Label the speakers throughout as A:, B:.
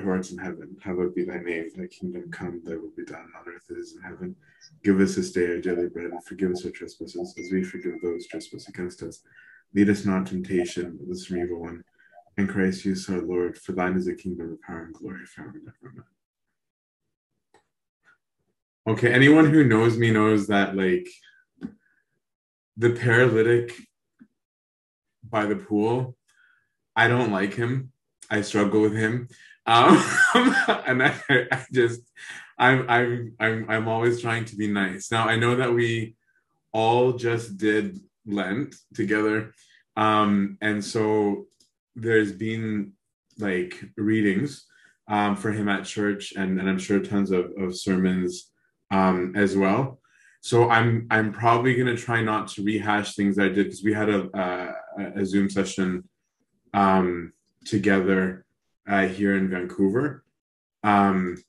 A: who art in heaven, hallowed be thy name. Thy kingdom come, thy will be done on earth as in heaven. Give us this day our daily bread, and forgive us our trespasses, as we forgive those trespass against us. Lead us not into temptation, but us from evil one. In Christ Jesus our Lord, for thine is the kingdom, the power, and glory forever and ever. Amen. Okay, anyone who knows me knows that like the paralytic by the pool, I don't like him. I struggle with him. Um, and I, I just I'm I'm I'm I'm always trying to be nice. Now I know that we all just did Lent together. Um, and so there's been like readings um, for him at church and, and I'm sure tons of, of sermons um, as well. So I'm I'm probably gonna try not to rehash things I did because we had a, a, a Zoom session um, together uh, here in Vancouver. Um,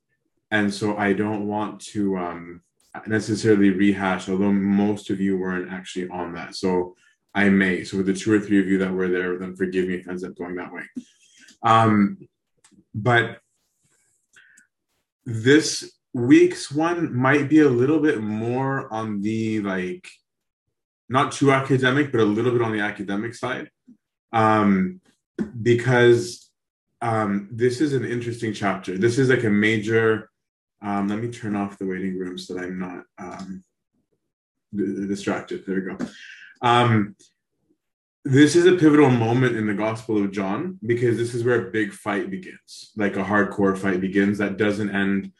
A: and so I don't want to um, necessarily rehash, although most of you weren't actually on that. So I may. So for the two or three of you that were there, then forgive me if it ends up going that way. Um, but this week's one might be a little bit more on the like, not too academic, but a little bit on the academic side, um, because um, this is an interesting chapter. This is like a major um, let me turn off the waiting room so that I'm not um, distracted. There we go. Um, this is a pivotal moment in the Gospel of John because this is where a big fight begins, like a hardcore fight begins that doesn't end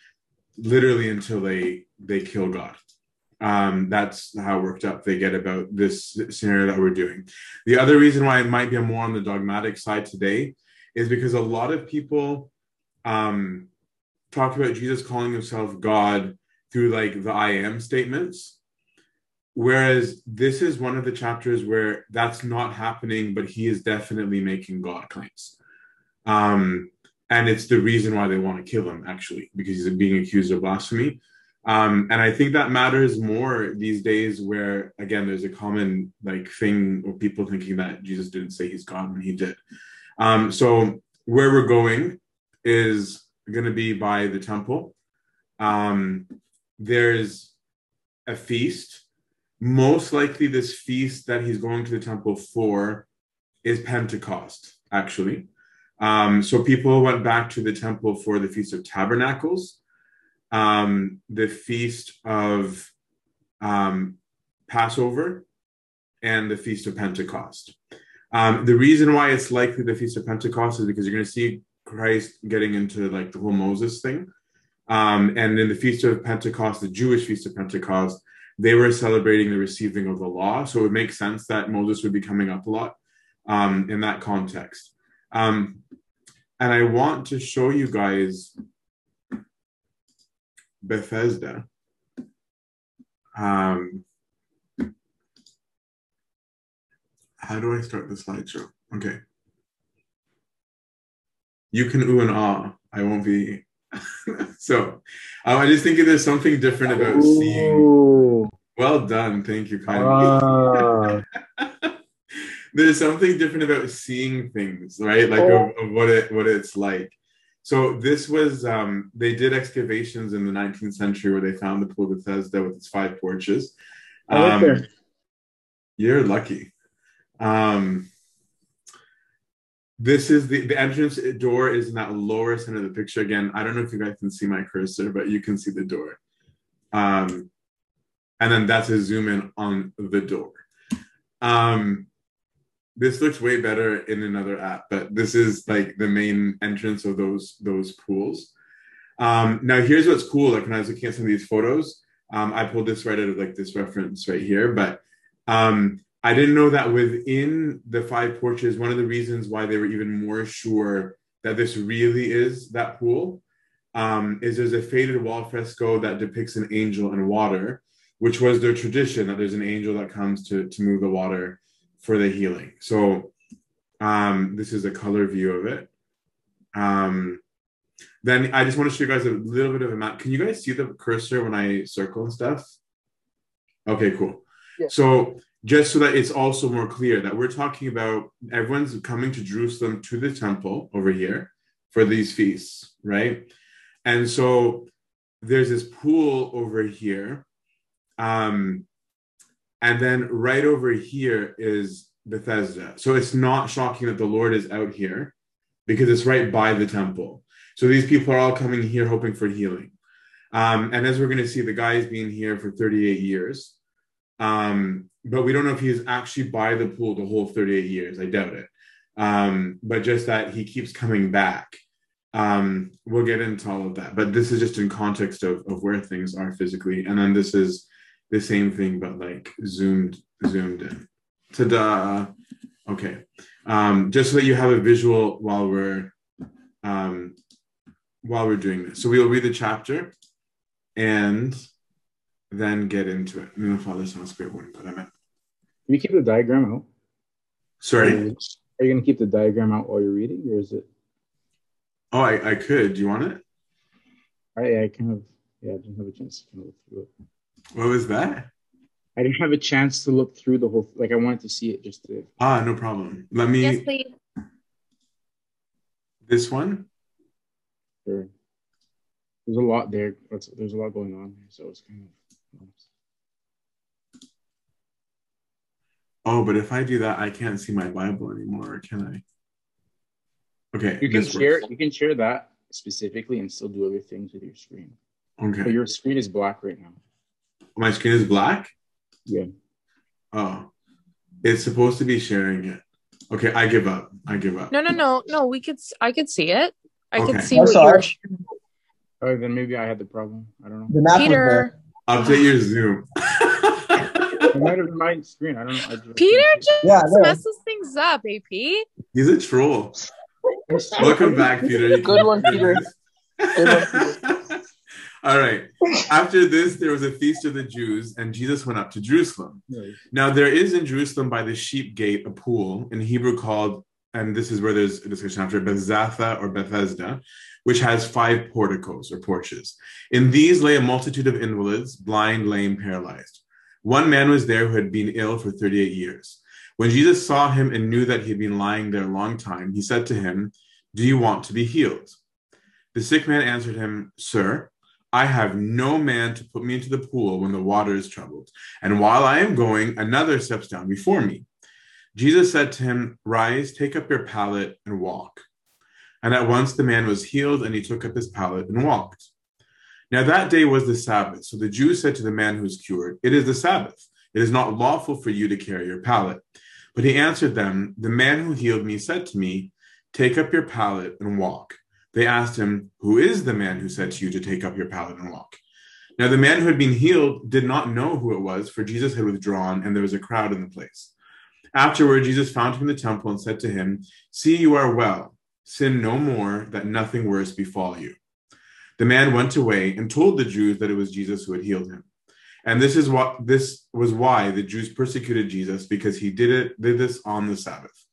A: literally until they they kill God. Um, that's how worked up they get about this scenario that we're doing. The other reason why it might be more on the dogmatic side today is because a lot of people um, talk about Jesus calling himself God through like the I am statements. Whereas this is one of the chapters where that's not happening, but he is definitely making God claims. Um, and it's the reason why they want to kill him, actually, because he's being accused of blasphemy. Um, and I think that matters more these days, where again, there's a common like thing of people thinking that Jesus didn't say he's God when he did. Um, so where we're going is going to be by the temple. Um, there's a feast. Most likely, this feast that he's going to the temple for is Pentecost, actually. Um, so people went back to the temple for the Feast of Tabernacles, um, the Feast of um, Passover, and the Feast of Pentecost. Um, the reason why it's likely the Feast of Pentecost is because you're going to see Christ getting into like the whole Moses thing. Um, and in the Feast of Pentecost, the Jewish Feast of Pentecost, they were celebrating the receiving of the law. So it makes sense that Moses would be coming up a lot um, in that context. Um, and I want to show you guys Bethesda. Um, how do I start the slideshow? Okay. You can ooh and ah. I won't be. so um, I just think there's something different about ooh. seeing. Well done. Thank you, kindly. Ah. there's something different about seeing things, right? Like oh. of, of, what it what it's like. So this was um, they did excavations in the 19th century where they found the pool of Bethesda with its five porches. Um, you're lucky. Um, this is the, the entrance door is in that lower center of the picture. Again, I don't know if you guys can see my cursor, but you can see the door. Um, and then that's a zoom in on the door. Um, this looks way better in another app, but this is like the main entrance of those those pools. Um, now here's what's cool. Like when I was looking at some of these photos, um, I pulled this right out of like this reference right here, but um, I didn't know that within the five porches, one of the reasons why they were even more sure that this really is that pool um, is there's a faded wall fresco that depicts an angel in water, which was their tradition that there's an angel that comes to, to move the water for the healing. So um, this is a color view of it. Um, then I just want to show you guys a little bit of a map. Can you guys see the cursor when I circle and stuff? Okay, cool. Yeah. So just so that it's also more clear that we're talking about everyone's coming to Jerusalem to the temple over here for these feasts, right? And so there's this pool over here. Um, and then right over here is Bethesda. So it's not shocking that the Lord is out here because it's right by the temple. So these people are all coming here hoping for healing. Um, and as we're going to see, the guy has been here for 38 years. Um, but we don't know if he's actually by the pool the whole 38 years. I doubt it. Um, but just that he keeps coming back. Um, we'll get into all of that. But this is just in context of, of where things are physically. And then this is the same thing, but like zoomed, zoomed in. Ta-da. Okay. Um, just so that you have a visual while we're um, while we're doing this. So we'll read the chapter and then get into it. In the Father, Son, Spirit, one, but I meant.
B: Can you keep the diagram out?
A: Sorry.
B: Are you, going to keep the diagram out while you're reading, or is it?
A: Oh, I, I could. Do you want it?
B: I, I kind of, yeah, I didn't have a chance to kind of look through it.
A: What was that?
B: I didn't have a chance to look through the whole. Like I wanted to see it just to.
A: Ah, no problem. Let me.
C: Yes, please.
A: This one.
B: Sure. There's a lot there. There's, there's a lot going on, so it's kind of.
A: Oh, but if I do that, I can't see my Bible anymore, can I? Okay.
B: You can share.
A: works.
B: You can share that specifically and still do other things with your screen.
A: Okay.
B: But your screen is black right now.
A: My screen is black.
B: Yeah.
A: Oh, it's supposed to be sharing it. Okay, I give up. I give up.
C: No, no, no, no. We could. I could see it. I
A: Okay.
C: could see
D: I'm
C: what
D: sorry.
C: you're.
B: Oh, then maybe I had the problem. I don't know.
D: The map was
C: Peter.
A: Update your Zoom.
B: It might have my screen. I don't know. I just,
C: Peter just
D: Yeah, no.
C: messes things up. AP.
A: He's a troll. Welcome back, Peter.
D: Good one, Peter. Good one,
A: All right. After this, there was a feast of the Jews, and Jesus went up to Jerusalem.
B: there.
A: Now, there is in Jerusalem by the sheep gate a pool in Hebrew called, and this is where there's a discussion after Bethzatha or Bethesda, which has five porticos or porches. In these lay a multitude of invalids, blind, lame, paralyzed. One man was there who had been ill for 38 years. When Jesus saw him and knew that he had been lying there a long time, he said to him, Do you want to be healed? The sick man answered him, Sir, I have no man to put me into the pool when the water is troubled. And while I am going, another steps down before me. Jesus said to him, Rise, take up your pallet and walk. And at once the man was healed, and he took up his pallet and walked. Now that day was the Sabbath. So the Jews said to the man who was cured, It is the Sabbath. It is not lawful for you to carry your pallet. But he answered them, The man who healed me said to me, Take up your pallet and walk. They asked him, Who is the man who said to you to take up your pallet and walk? Now the man who had been healed did not know who it was, for Jesus had withdrawn, and there was a crowd in the place. Afterward, Jesus found him in the temple and said to him, See, you are well. Sin no more, that nothing worse befall you. The man went away and told the Jews that it was Jesus who had healed him. And this is what this was why the Jews persecuted Jesus, because he did it did this on the Sabbath.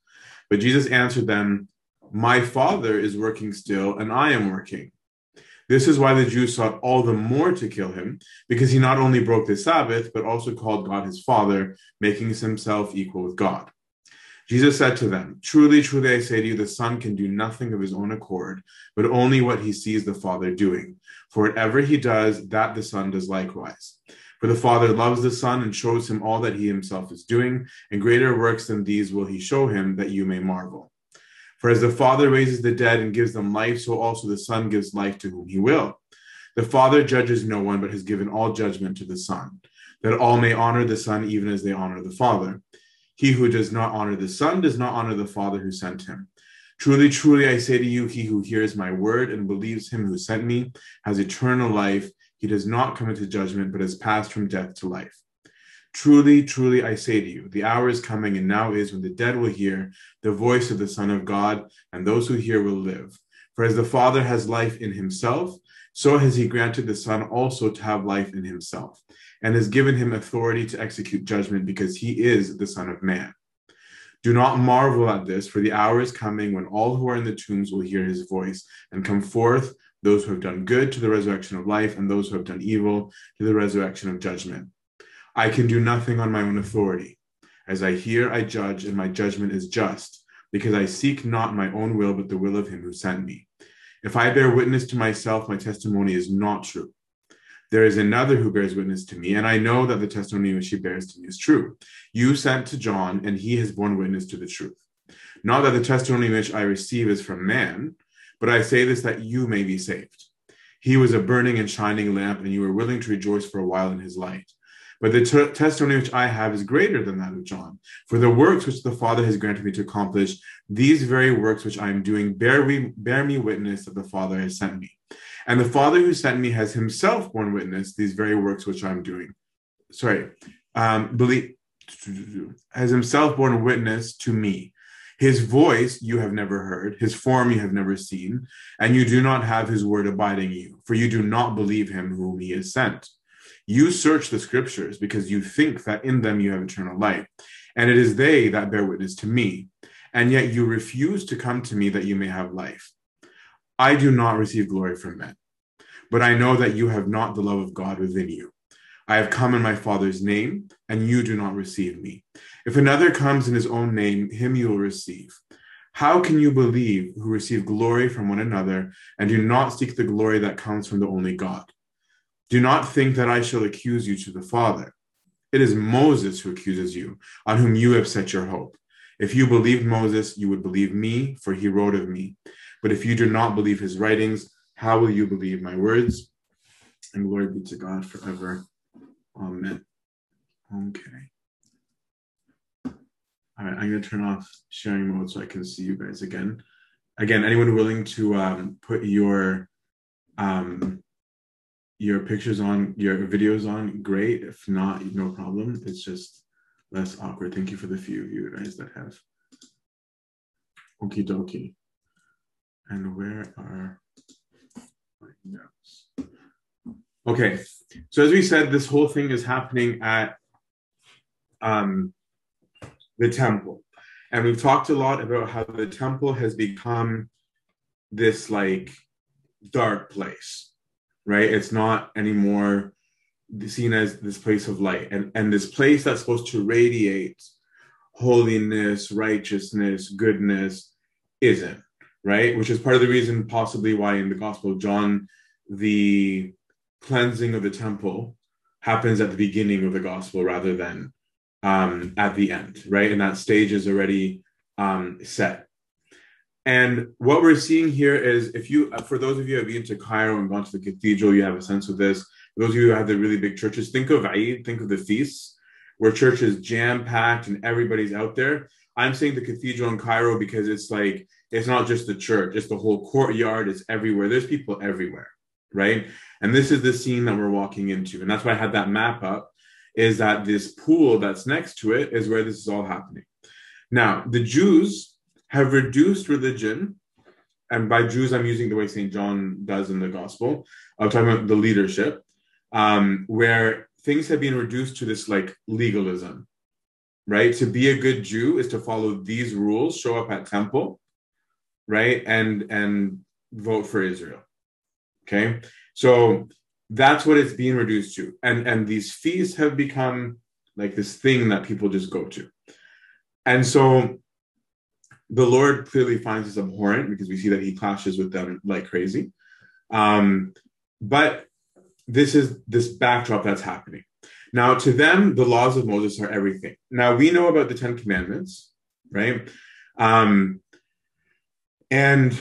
A: But Jesus answered them, My Father is working still, and I am working. This is why the Jews sought all the more to kill him, because he not only broke the Sabbath, but also called God his Father, making himself equal with God. Jesus said to them, Truly, truly, I say to you, the Son can do nothing of his own accord, but only what he sees the Father doing. For whatever he does, that the Son does likewise. For the Father loves the Son and shows him all that he himself is doing, and greater works than these will he show him, that you may marvel. For as the Father raises the dead and gives them life, so also the Son gives life to whom he will. The Father judges no one, but has given all judgment to the Son, that all may honor the Son even as they honor the Father. He who does not honor the Son does not honor the Father who sent him. Truly, truly, I say to you, he who hears my word and believes him who sent me has eternal life. He does not come into judgment, but has passed from death to life. Truly, truly, I say to you, the hour is coming and now is when the dead will hear the voice of the Son of God, and those who hear will live. For as the Father has life in himself, so has he granted the Son also to have life in himself, and has given him authority to execute judgment because he is the Son of Man. Do not marvel at this, for the hour is coming when all who are in the tombs will hear his voice and come forth, those who have done good to the resurrection of life, and those who have done evil to the resurrection of judgment. I can do nothing on my own authority. As I hear, I judge, and my judgment is just, because I seek not my own will, but the will of him who sent me. If I bear witness to myself, my testimony is not true. There is another who bears witness to me, and I know that the testimony which he bears to me is true. You sent to John, and he has borne witness to the truth. Not that the testimony which I receive is from man, but I say this that you may be saved. He was a burning and shining lamp, and you were willing to rejoice for a while in his light. But the t- testimony which I have is greater than that of John. For the works which the Father has granted me to accomplish, these very works which I am doing, bear, we, bear me witness that the Father has sent me. And the Father who sent me has himself borne witness these very works which I'm doing. Sorry, um, believe has himself borne witness to me. His voice you have never heard, his form you have never seen, and you do not have his word abiding you, for you do not believe him whom he has sent. You search the scriptures because you think that in them you have eternal life, and it is they that bear witness to me. And yet you refuse to come to me that you may have life. I do not receive glory from men, but I know that you have not the love of God within you. I have come in my Father's name, and you do not receive me. If another comes in his own name, him you will receive. How can you believe who receive glory from one another and do not seek the glory that comes from the only God? Do not think that I shall accuse you to the Father. It is Moses who accuses you, on whom you have set your hope. If you believed Moses, you would believe me, for he wrote of me. But if you do not believe his writings, how will you believe my words? And glory be to God forever. Amen. Okay. All right, I'm going to turn off sharing mode so I can see you guys again. Again, anyone willing to um, put your um, your pictures on, your videos on, great. If not, no problem. It's just less awkward. Thank you for the few of you guys that have. Okie dokie. And where are my notes? Okay, so as we said, this whole thing is happening at um, the temple. And we've talked a lot about how the temple has become this like dark place right? It's not anymore seen as this place of light and, and this place that's supposed to radiate holiness, righteousness, goodness isn't, right? Which is part of the reason, possibly, why in the Gospel of John, the cleansing of the temple happens at the beginning of the Gospel rather than um, at the end, right? And that stage is already um, set. And what we're seeing here is if you, for those of you who have been to Cairo and gone to the cathedral, you have a sense of this. For those of you who have the really big churches, think of Eid, think of the feasts where church is jam packed and everybody's out there. I'm saying the cathedral in Cairo because it's like, it's not just the church, it's the whole courtyard, it's everywhere. There's people everywhere, right? And this is the scene that we're walking into. And that's why I had that map up, is that this pool that's next to it is where this is all happening. Now, the Jews have reduced religion, and by Jews, I'm using the way St. John does in the gospel. I'm talking about the leadership, um, where things have been reduced to this like legalism, right? To be a good Jew is to follow these rules, show up at temple, right? And and vote for Israel. Okay. So that's what it's being reduced to. And and these feasts have become like this thing that people just go to. And so the Lord clearly finds this abhorrent because we see that he clashes with them like crazy. Um, but this is this backdrop that's happening. Now, to them, the laws of Moses are everything. Now, we know about the Ten Commandments, right? Um, and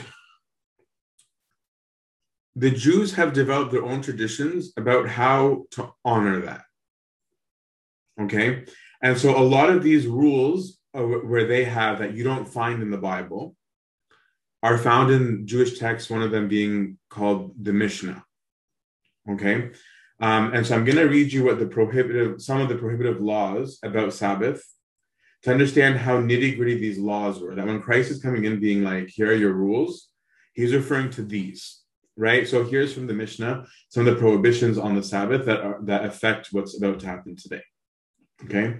A: the Jews have developed their own traditions about how to honor that. Okay. And so a lot of these rules where they have that you don't find in the Bible are found in Jewish texts, one of them being called the Mishnah. Okay. Um, and so I'm going to read you what the prohibitive, some of the prohibitive laws about Sabbath to understand how nitty gritty these laws were. That when Christ is coming in being like, here are your rules, he's referring to these, right? So here's from the Mishnah some of the prohibitions on the Sabbath that are, that affect what's about to happen today. Okay.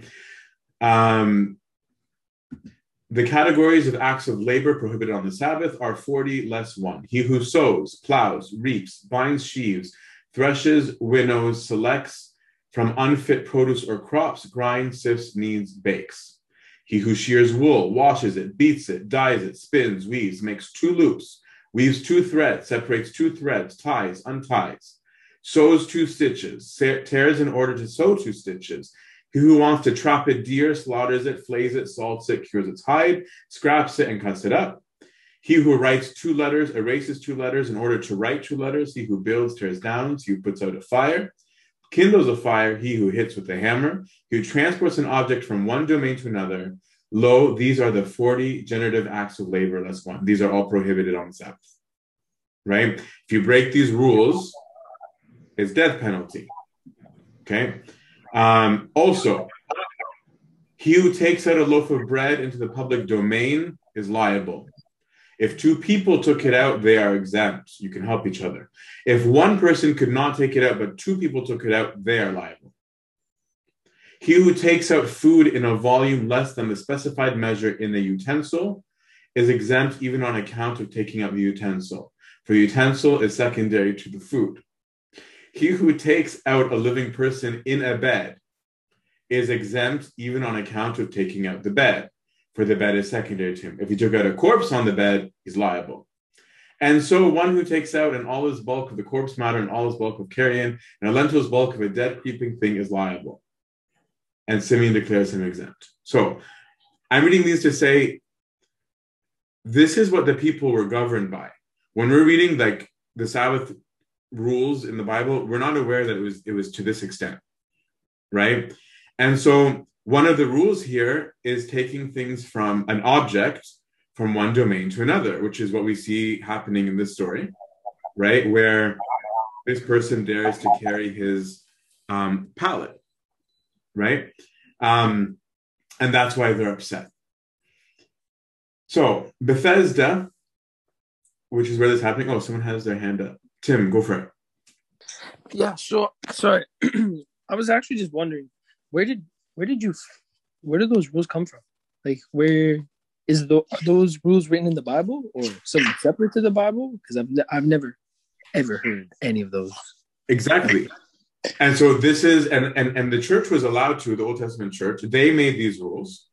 A: Um, the categories of acts of labor prohibited on the Sabbath are 40 less 1. He who sows, plows, reaps, binds sheaves, threshes, winnows, selects from unfit produce or crops, grinds, sifts, kneads, bakes. He who shears wool, washes it, beats it, dyes it, spins, weaves, makes two loops, weaves two threads, separates two threads, ties, unties, sews two stitches, tears in order to sew two stitches. He who wants to trap a deer slaughters it, flays it, salts it, cures its hide, scraps it, and cuts it up. He who writes two letters erases two letters in order to write two letters. He who builds tears down. He who puts out a fire kindles a fire. He who hits with a hammer. He who transports an object from one domain to another. Lo, these are the 40 generative acts of labor, less one. These are all prohibited on the Sabbath. Right? If you break these rules, it's death penalty. Okay. Um, also, he who takes out a loaf of bread into the public domain is liable. If two people took it out, they are exempt. You can help each other. If one person could not take it out, but two people took it out, they are liable. He who takes out food in a volume less than the specified measure in the utensil is exempt even on account of taking out the utensil, for the utensil is secondary to the food. He who takes out a living person in a bed is exempt even on account of taking out the bed, for the bed is secondary to him. If he took out a corpse on the bed, he's liable. And so one who takes out in all his bulk of the corpse matter and all his bulk of carrion and a lentil's bulk of a dead creeping thing is liable. And Simeon declares him exempt. So I'm reading these to say this is what the people were governed by. When we're reading like the Sabbath rules in the Bible, we're not aware that it was it was to this extent, right? And so one of the rules here is taking things from an object from one domain to another, which is what we see happening in this story, right? Where this person dares to carry his um, pallet, right? Um, and that's why they're upset. So Bethesda, which is where this is happening. Oh, someone has their hand up. Tim, go for it.
D: Yeah, so sorry. I was actually just wondering, where did where did you where did those rules come from? Like where is the, are those rules written in the Bible or something separate to the Bible? Because I've I've never ever heard any of those.
A: Exactly. And so this is and, and and the church was allowed to, the Old Testament church, they made these rules,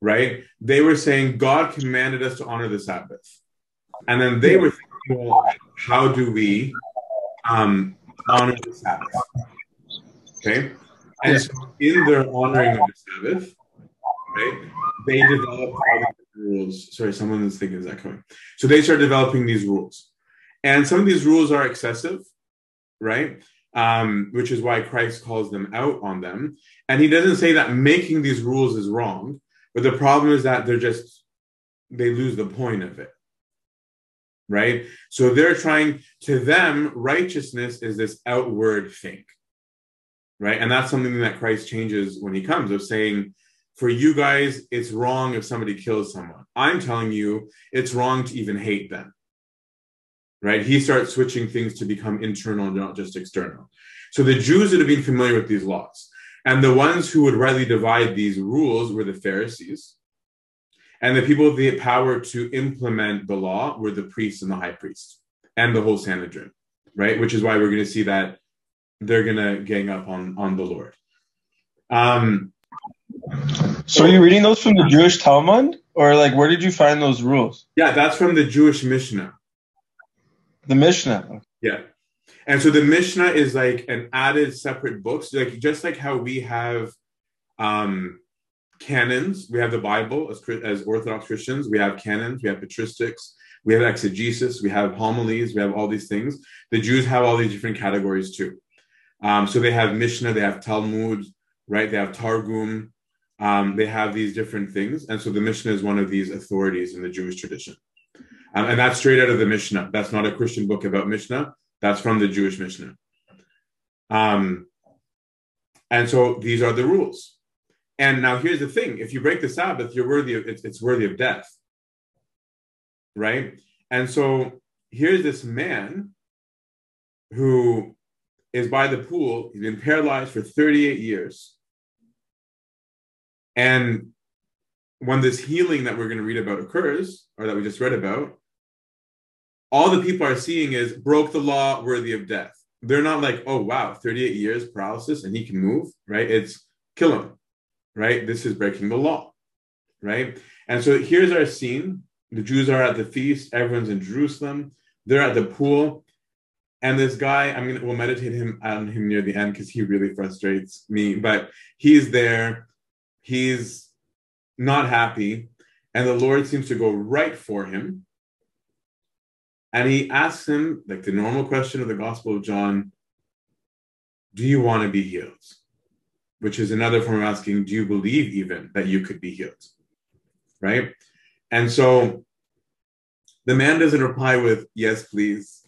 A: right? They were saying God commanded us to honor the Sabbath. And then they were how do we um, honor the Sabbath? Okay. And so in their honoring of the Sabbath, right, they these rules. Sorry, someone's thinking is echoing. So they start developing these rules. And some of these rules are excessive, right? Um, which is why Christ calls them out on them. And he doesn't say that making these rules is wrong, but the problem is that they're just, they lose the point of it right? So they're trying, to them, righteousness is this outward thing, right? And that's something that Christ changes when he comes of saying, for you guys, it's wrong if somebody kills someone. I'm telling you, it's wrong to even hate them, right? He starts switching things to become internal, not just external. So the Jews would have been familiar with these laws. And the ones who would rightly divide these rules were the Pharisees, and the people with the power to implement the law were the priests and the high priest and the whole Sanhedrin, right? Which is why we're going to see that they're going to gang up on, on the Lord. Um,
E: So are you reading those from the Jewish Talmud? Or like where did you find those rules?
A: yeah, that's from the Jewish Mishnah.
E: The Mishnah.
A: Yeah. And so the Mishnah is like an added separate book. So like just like how we have um canons, we have the Bible as as Orthodox Christians, we have canons, we have patristics, we have exegesis, we have homilies, we have all these things. The Jews have all these different categories too. Um, so they have Mishnah, they have Talmud, right? They have Targum, um, they have these different things. And so the Mishnah is one of these authorities in the Jewish tradition. Um, and that's straight out of the Mishnah. That's not a Christian book about Mishnah. That's from the Jewish Mishnah. Um, and so these are the rules. And now here's the thing: if you break the Sabbath, you're worthy of it's, it's worthy of death, right? And so here's this man who is by the pool. He's been paralyzed for 38 years, and when this healing that we're going to read about occurs, or that we just read about, all the people are seeing is broke the law, worthy of death. They're not like, oh wow, 38 years paralysis and he can move, right? It's kill him, right? This is breaking the law, right? And so here's our scene. the Jews are at the feast, everyone's in Jerusalem, they're at the pool. And this guy, I'm gonna we'll meditate him on him near the end because he really frustrates me. But he's there, he's not happy, and the Lord seems to go right for him. And he asks him, like the normal question of the Gospel of John, do you want to be healed? Which is another form of asking, do you believe even that you could be healed? Right? And so the man doesn't reply with, yes, please,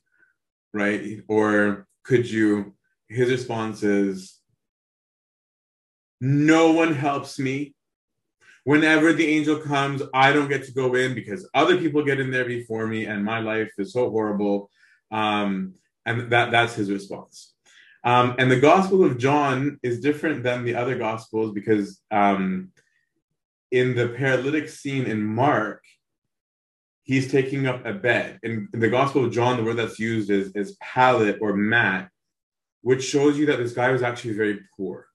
A: right? Or could you? His response is, no one helps me. Whenever the angel comes, I don't get to go in because other people get in there before me, and my life is so horrible. Um, and that, that's his response. Um, and the Gospel of John is different than the other Gospels because um, in the paralytic scene in Mark, he's taking up a bed. In, in the Gospel of John, the word that's used is, is pallet or mat, which shows you that this guy was actually very poor,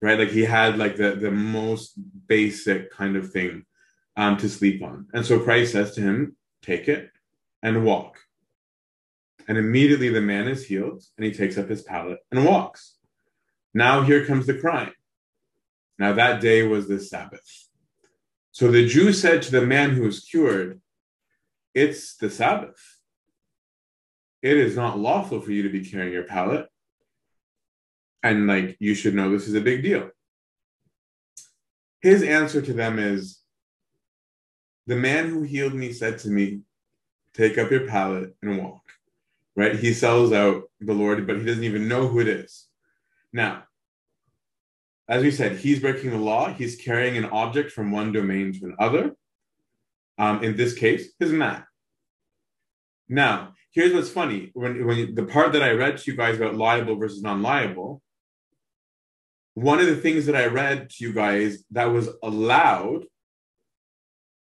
A: right? Like he had like the, the most basic kind of thing um, to sleep on. And so Christ says to him, take it and walk. And immediately the man is healed and he takes up his pallet and walks. Now here comes the crime. Now that day was the Sabbath. So the Jew said to the man who was cured, It's the Sabbath. It is not lawful for you to be carrying your pallet. And like, you should know this is a big deal. His answer to them is, The man who healed me said to me, Take up your pallet and walk right? He sells out the Lord, but he doesn't even know who it is. Now, as we said, he's breaking the law. He's carrying an object from one domain to another. Um, in this case, his mat. Now, here's what's funny. When, when the part that I read to you guys about liable versus non-liable, one of the things that I read to you guys that was allowed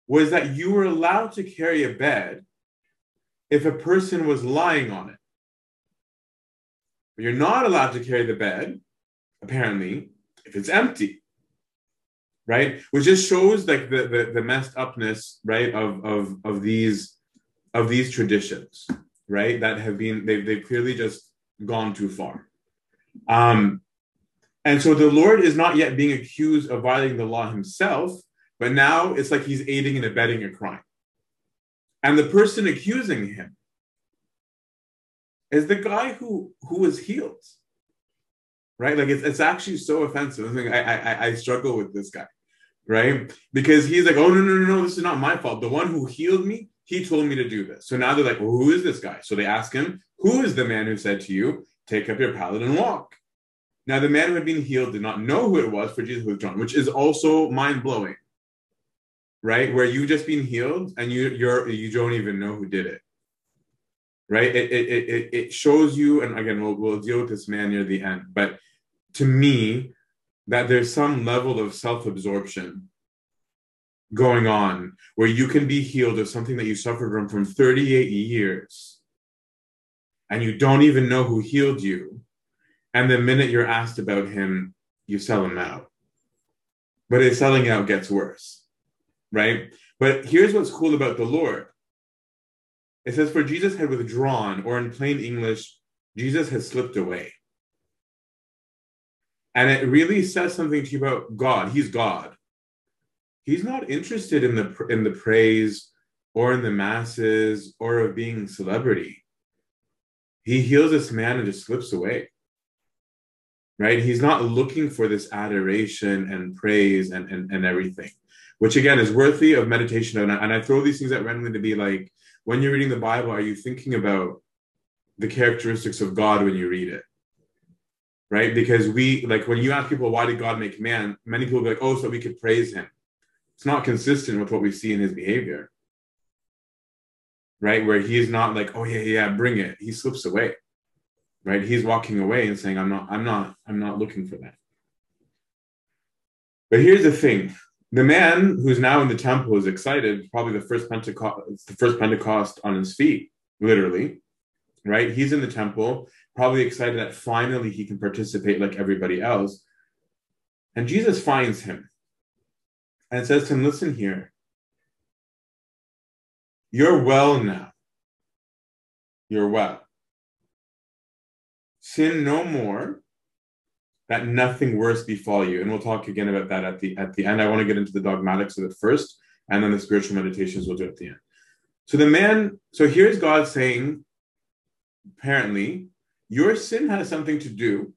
A: was that you were allowed to carry a bed if a person was lying on it. But you're not allowed to carry the bed, apparently, if it's empty. Right? Which just shows like the, the, the messed upness, right, of, of, of these of these traditions, right? That have been they've they've clearly just gone too far. Um, and so the Lord is not yet being accused of violating the law himself, but now it's like he's aiding and abetting a crime. And the person accusing him is the guy who who was healed. Right? Like it's, it's actually so offensive. I, I, I struggle with this guy, right? Because he's like, oh no, no, no, no, this is not my fault. The one who healed me, he told me to do this. So now they're like, well, who is this guy? So they ask him, who is the man who said to you, take up your pallet and walk? Now the man who had been healed did not know who it was, for Jesus was drawn, which is also mind blowing right? Where you've just been healed and you you're you don't even know who did it. Right? It it it, it shows you, and again, we'll we'll deal with this man near the end, but to me, that there's some level of self-absorption going on where you can be healed of something that you suffered from from 38 years and you don't even know who healed you and the minute you're asked about him you sell him out but his selling out gets worse right? But here's what's cool about the Lord it says, For Jesus had withdrawn, or in plain English, Jesus has slipped away. And it really says something to you about God. He's God. He's not interested in the in the praise or in the masses or of being celebrity. He heals this man and just slips away. Right? He's not looking for this adoration and praise and, and, and everything which again is worthy of meditation. And I, and I throw these things at randomly to be like, when you're reading the Bible, are you thinking about the characteristics of God when you read it? Right? Because we, like, when you ask people, why did God make man? Many people be like, oh, so we could praise him. It's not consistent with what we see in his behavior. Right? Where he is not like, oh, yeah, yeah, bring it. He slips away. Right? He's walking away and saying, I'm not, I'm not, I'm not looking for that. But here's the thing the man who's now in the temple is excited, probably the first Pentecost, the first Pentecost on his feet, literally, right? He's in the temple, probably excited that finally he can participate like everybody else. And Jesus finds him and says to him, Listen here. You're well now. You're well. Sin no more, that nothing worse befall you. And we'll talk again about that at the at the end. I want to get into the dogmatics of it first, and then the spiritual meditations we'll do at the end. So the man, so here's God saying, apparently, your sin has something to do,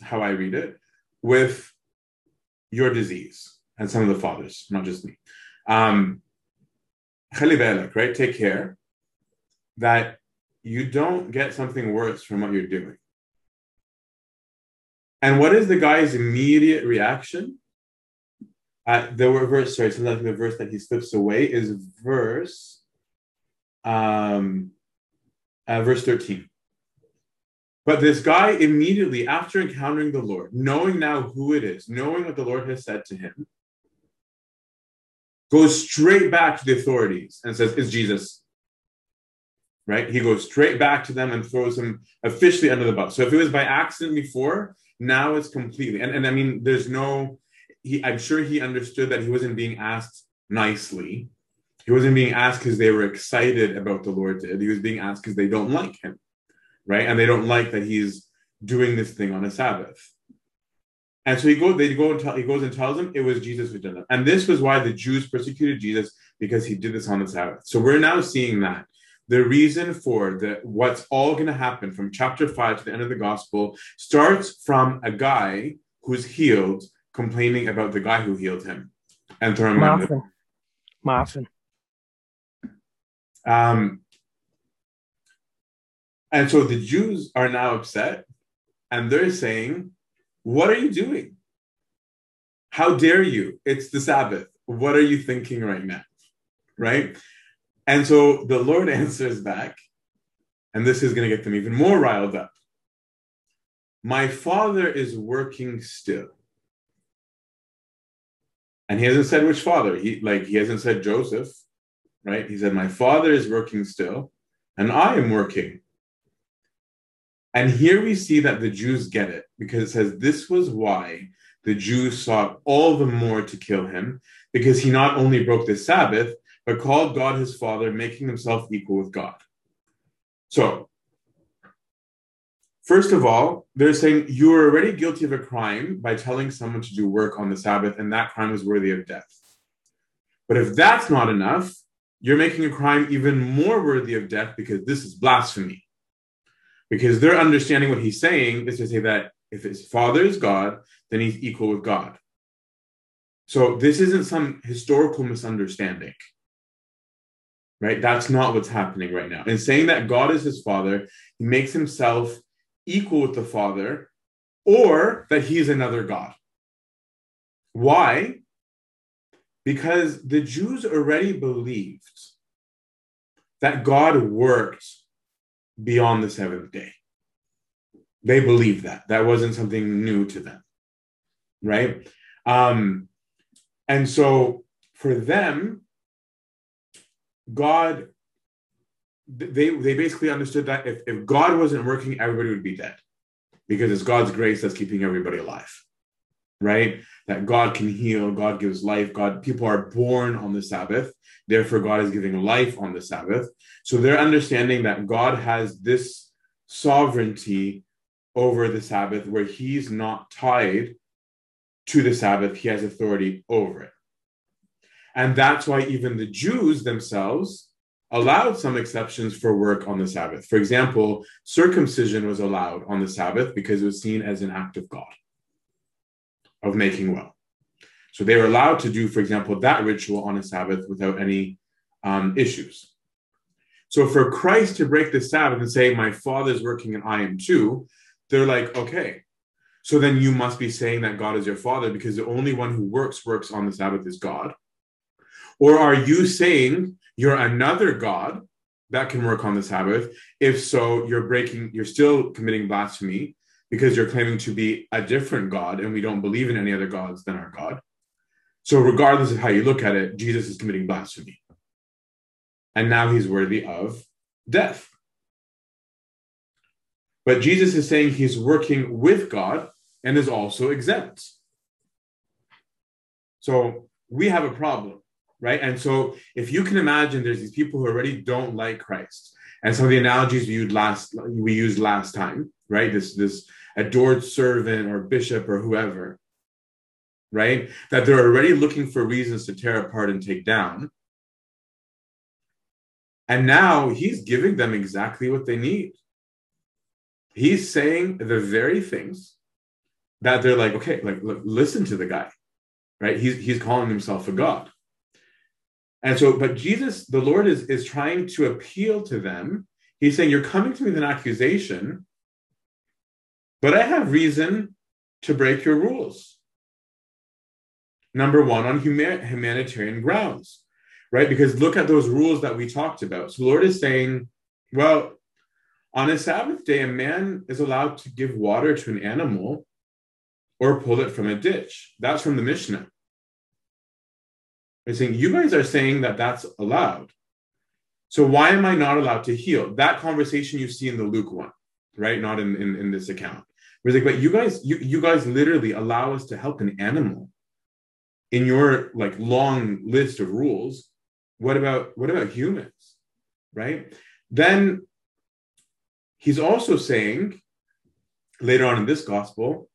A: how I read it, with your disease and some of the fathers, not just me. Um, right? Take care that you don't get something worse from what you're doing. And what is the guy's immediate reaction? Uh, the verse, sorry, so the verse that he slips away is verse, um, uh, verse 13. But this guy immediately, after encountering the Lord, knowing now who it is, knowing what the Lord has said to him, goes straight back to the authorities and says, It's Jesus. Right? He goes straight back to them and throws him officially under the bus. So if it was by accident before, now it's completely and, and I mean there's no he I'm sure he understood that he wasn't being asked nicely. He wasn't being asked because they were excited about the Lord did. He was being asked because they don't like him. Right? And they don't like that he's doing this thing on a Sabbath. And so he goes, they go and tell, he goes and tells them it was Jesus who did it. And this was why the Jews persecuted Jesus because he did this on the Sabbath. So we're now seeing that the reason for the what's all going to happen from chapter 5 to the end of the gospel starts from a guy who's healed complaining about the guy who healed him. And throwing him
D: Muffin. Muffin.
A: um and so the jews are now upset and they're saying what are you doing? How dare you? It's the sabbath. What are you thinking right now? Right and so the Lord answers back, and this is going to get them even more riled up. My father is working still. And he hasn't said which father. He like he hasn't said Joseph, right? He said, My father is working still, and I am working. And here we see that the Jews get it because it says this was why the Jews sought all the more to kill him, because he not only broke the Sabbath, but called God his Father, making himself equal with God. So, first of all, they're saying you are already guilty of a crime by telling someone to do work on the Sabbath, and that crime is worthy of death. But if that's not enough, you're making a crime even more worthy of death because this is blasphemy. Because they're understanding what he's saying is to say that if his father is God, then he's equal with God. So this isn't some historical misunderstanding right? That's not what's happening right now. And saying that God is his father, he makes himself equal with the father or that he's another God. Why? Because the Jews already believed that God worked beyond the seventh day. They believed that. That wasn't something new to them, right? Um, and so for them, God, they they basically understood that if, if God wasn't working, everybody would be dead. Because it's God's grace that's keeping everybody alive. Right? That God can heal, God gives life, God, people are born on the Sabbath. Therefore, God is giving life on the Sabbath. So they're understanding that God has this sovereignty over the Sabbath where he's not tied to the Sabbath, he has authority over it. And that's why even the Jews themselves allowed some exceptions for work on the Sabbath. For example, circumcision was allowed on the Sabbath because it was seen as an act of God, of making well. So they were allowed to do, for example, that ritual on a Sabbath without any um, issues. So for Christ to break the Sabbath and say, My Father's working and I am too, they're like, okay. So then you must be saying that God is your Father because the only one who works, works on the Sabbath is God. Or are you saying you're another God that can work on the Sabbath? If so, you're breaking, you're still committing blasphemy because you're claiming to be a different God and we don't believe in any other gods than our God. So, regardless of how you look at it, Jesus is committing blasphemy. And now he's worthy of death. But Jesus is saying he's working with God and is also exempt. So we have a problem right? And so if you can imagine there's these people who already don't like Christ. And some of the analogies we used last we used last time, right? This this adored servant or bishop or whoever, right? That they're already looking for reasons to tear apart and take down. And now he's giving them exactly what they need. He's saying the very things that they're like, okay, like look, listen to the guy, right? He's he's calling himself a god. And so, but Jesus, the Lord is is trying to appeal to them. He's saying, You're coming to me with an accusation, but I have reason to break your rules. Number one, on huma- humanitarian grounds, right? Because look at those rules that we talked about. So, the Lord is saying, Well, on a Sabbath day, a man is allowed to give water to an animal or pull it from a ditch. That's from the Mishnah. They're saying, you guys are saying that that's allowed. So why am I not allowed to heal? That conversation you see in the Luke one, right? Not in, in, in this account. Where it's like, but you guys, you, you guys literally allow us to help an animal in your like long list of rules. What about what about humans? Right? Then he's also saying later on in this gospel,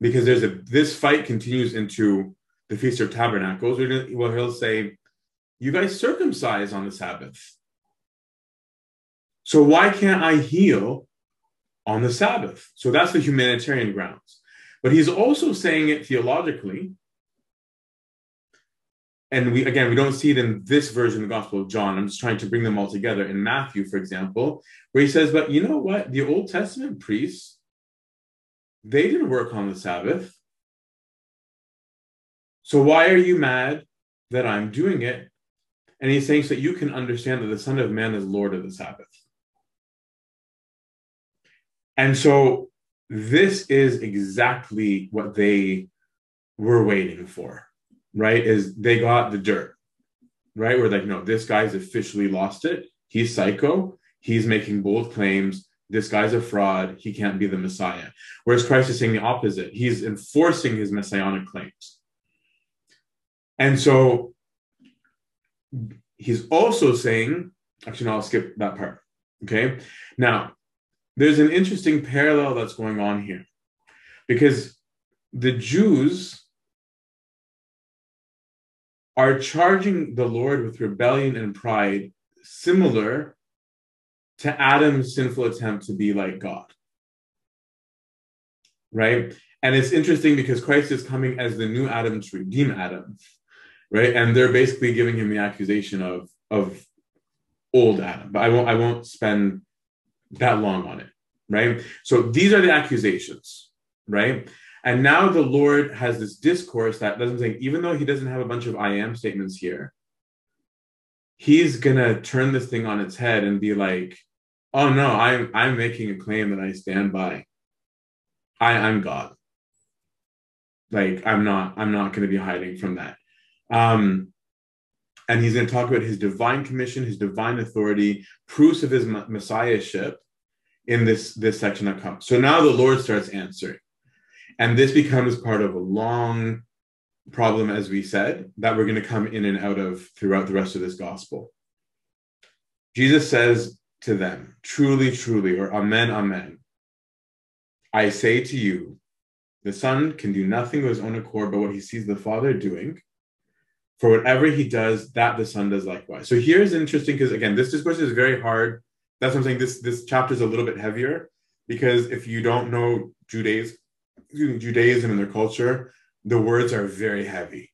A: because there's a this fight continues into the Feast of Tabernacles, well, he'll say, You guys circumcise on the Sabbath. So why can't I heal on the Sabbath? So that's the humanitarian grounds. But he's also saying it theologically. And we again, we don't see it in this version of the Gospel of John. I'm just trying to bring them all together. In Matthew, for example, where he says, But you know what? The Old Testament priests, they didn't work on the Sabbath. So why are you mad that I'm doing it? And he's saying so that you can understand that the Son of Man is Lord of the Sabbath. And so this is exactly what they were waiting for, right? Is they got the dirt, right? We're like, no, this guy's officially lost it. He's psycho. He's making bold claims. This guy's a fraud. He can't be the Messiah. Whereas Christ is saying the opposite. He's enforcing his messianic claims. And so he's also saying, actually, no, I'll skip that part. Okay. Now, there's an interesting parallel that's going on here because the Jews are charging the Lord with rebellion and pride, similar to Adam's sinful attempt to be like God. Right? And it's interesting because Christ is coming as the new Adam to redeem Adam right? And they're basically giving him the accusation of of old Adam. But I won't I won't spend that long on it, right? So these are the accusations, right? And now the Lord has this discourse that doesn't say, even though he doesn't have a bunch of I am statements here, he's gonna turn this thing on its head and be like, oh no, I'm I'm making a claim that I stand by. I, I'm God. Like I'm not, I'm not gonna be hiding from that. Um, and he's going to talk about his divine commission, his divine authority, proofs of his messiahship in this, this section that comes. So now the Lord starts answering. And this becomes part of a long problem, as we said, that we're going to come in and out of throughout the rest of this gospel. Jesus says to them, Truly, truly, or Amen, Amen. I say to you, the Son can do nothing of his own accord but what he sees the Father doing for whatever he does, that the Son does likewise. So here's interesting because again, this discourse is very hard. That's what I'm saying. This this chapter is a little bit heavier because if you don't know Judaism, Judaism and their culture, the words are very heavy.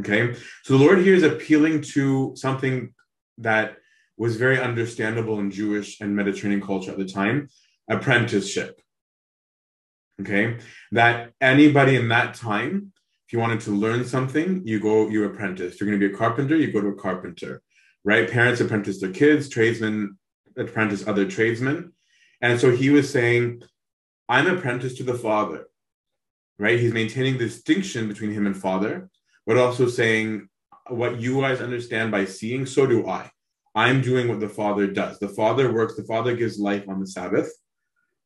A: Okay, so the Lord here is appealing to something that was very understandable in Jewish and Mediterranean culture at the time: apprenticeship. Okay, that anybody in that time if you wanted to learn something, you go, you apprentice. You're going to be a carpenter, you go to a carpenter, right? Parents apprentice their kids, tradesmen apprentice other tradesmen. And so he was saying, I'm apprentice to the Father, right? He's maintaining the distinction between him and Father, but also saying, what you guys understand by seeing, so do I. I'm doing what the Father does. The Father works, the Father gives life on the Sabbath.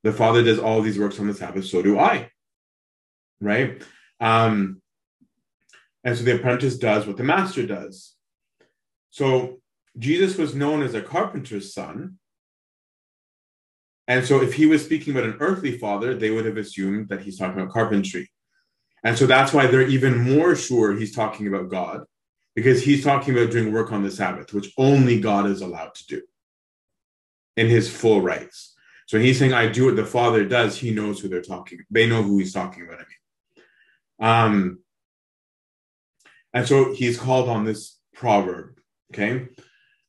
A: The Father does all these works on the Sabbath, so do I. Right? Um, And so the apprentice does what the master does. So Jesus was known as a carpenter's son. And so if he was speaking about an earthly father, they would have assumed that he's talking about carpentry. And so that's why they're even more sure he's talking about God, because he's talking about doing work on the Sabbath, which only God is allowed to do in his full rights. So he's saying, I do what the Father does. He knows who they're talking. They know who he's talking about. I mean. Um, and so he's called on this proverb, okay?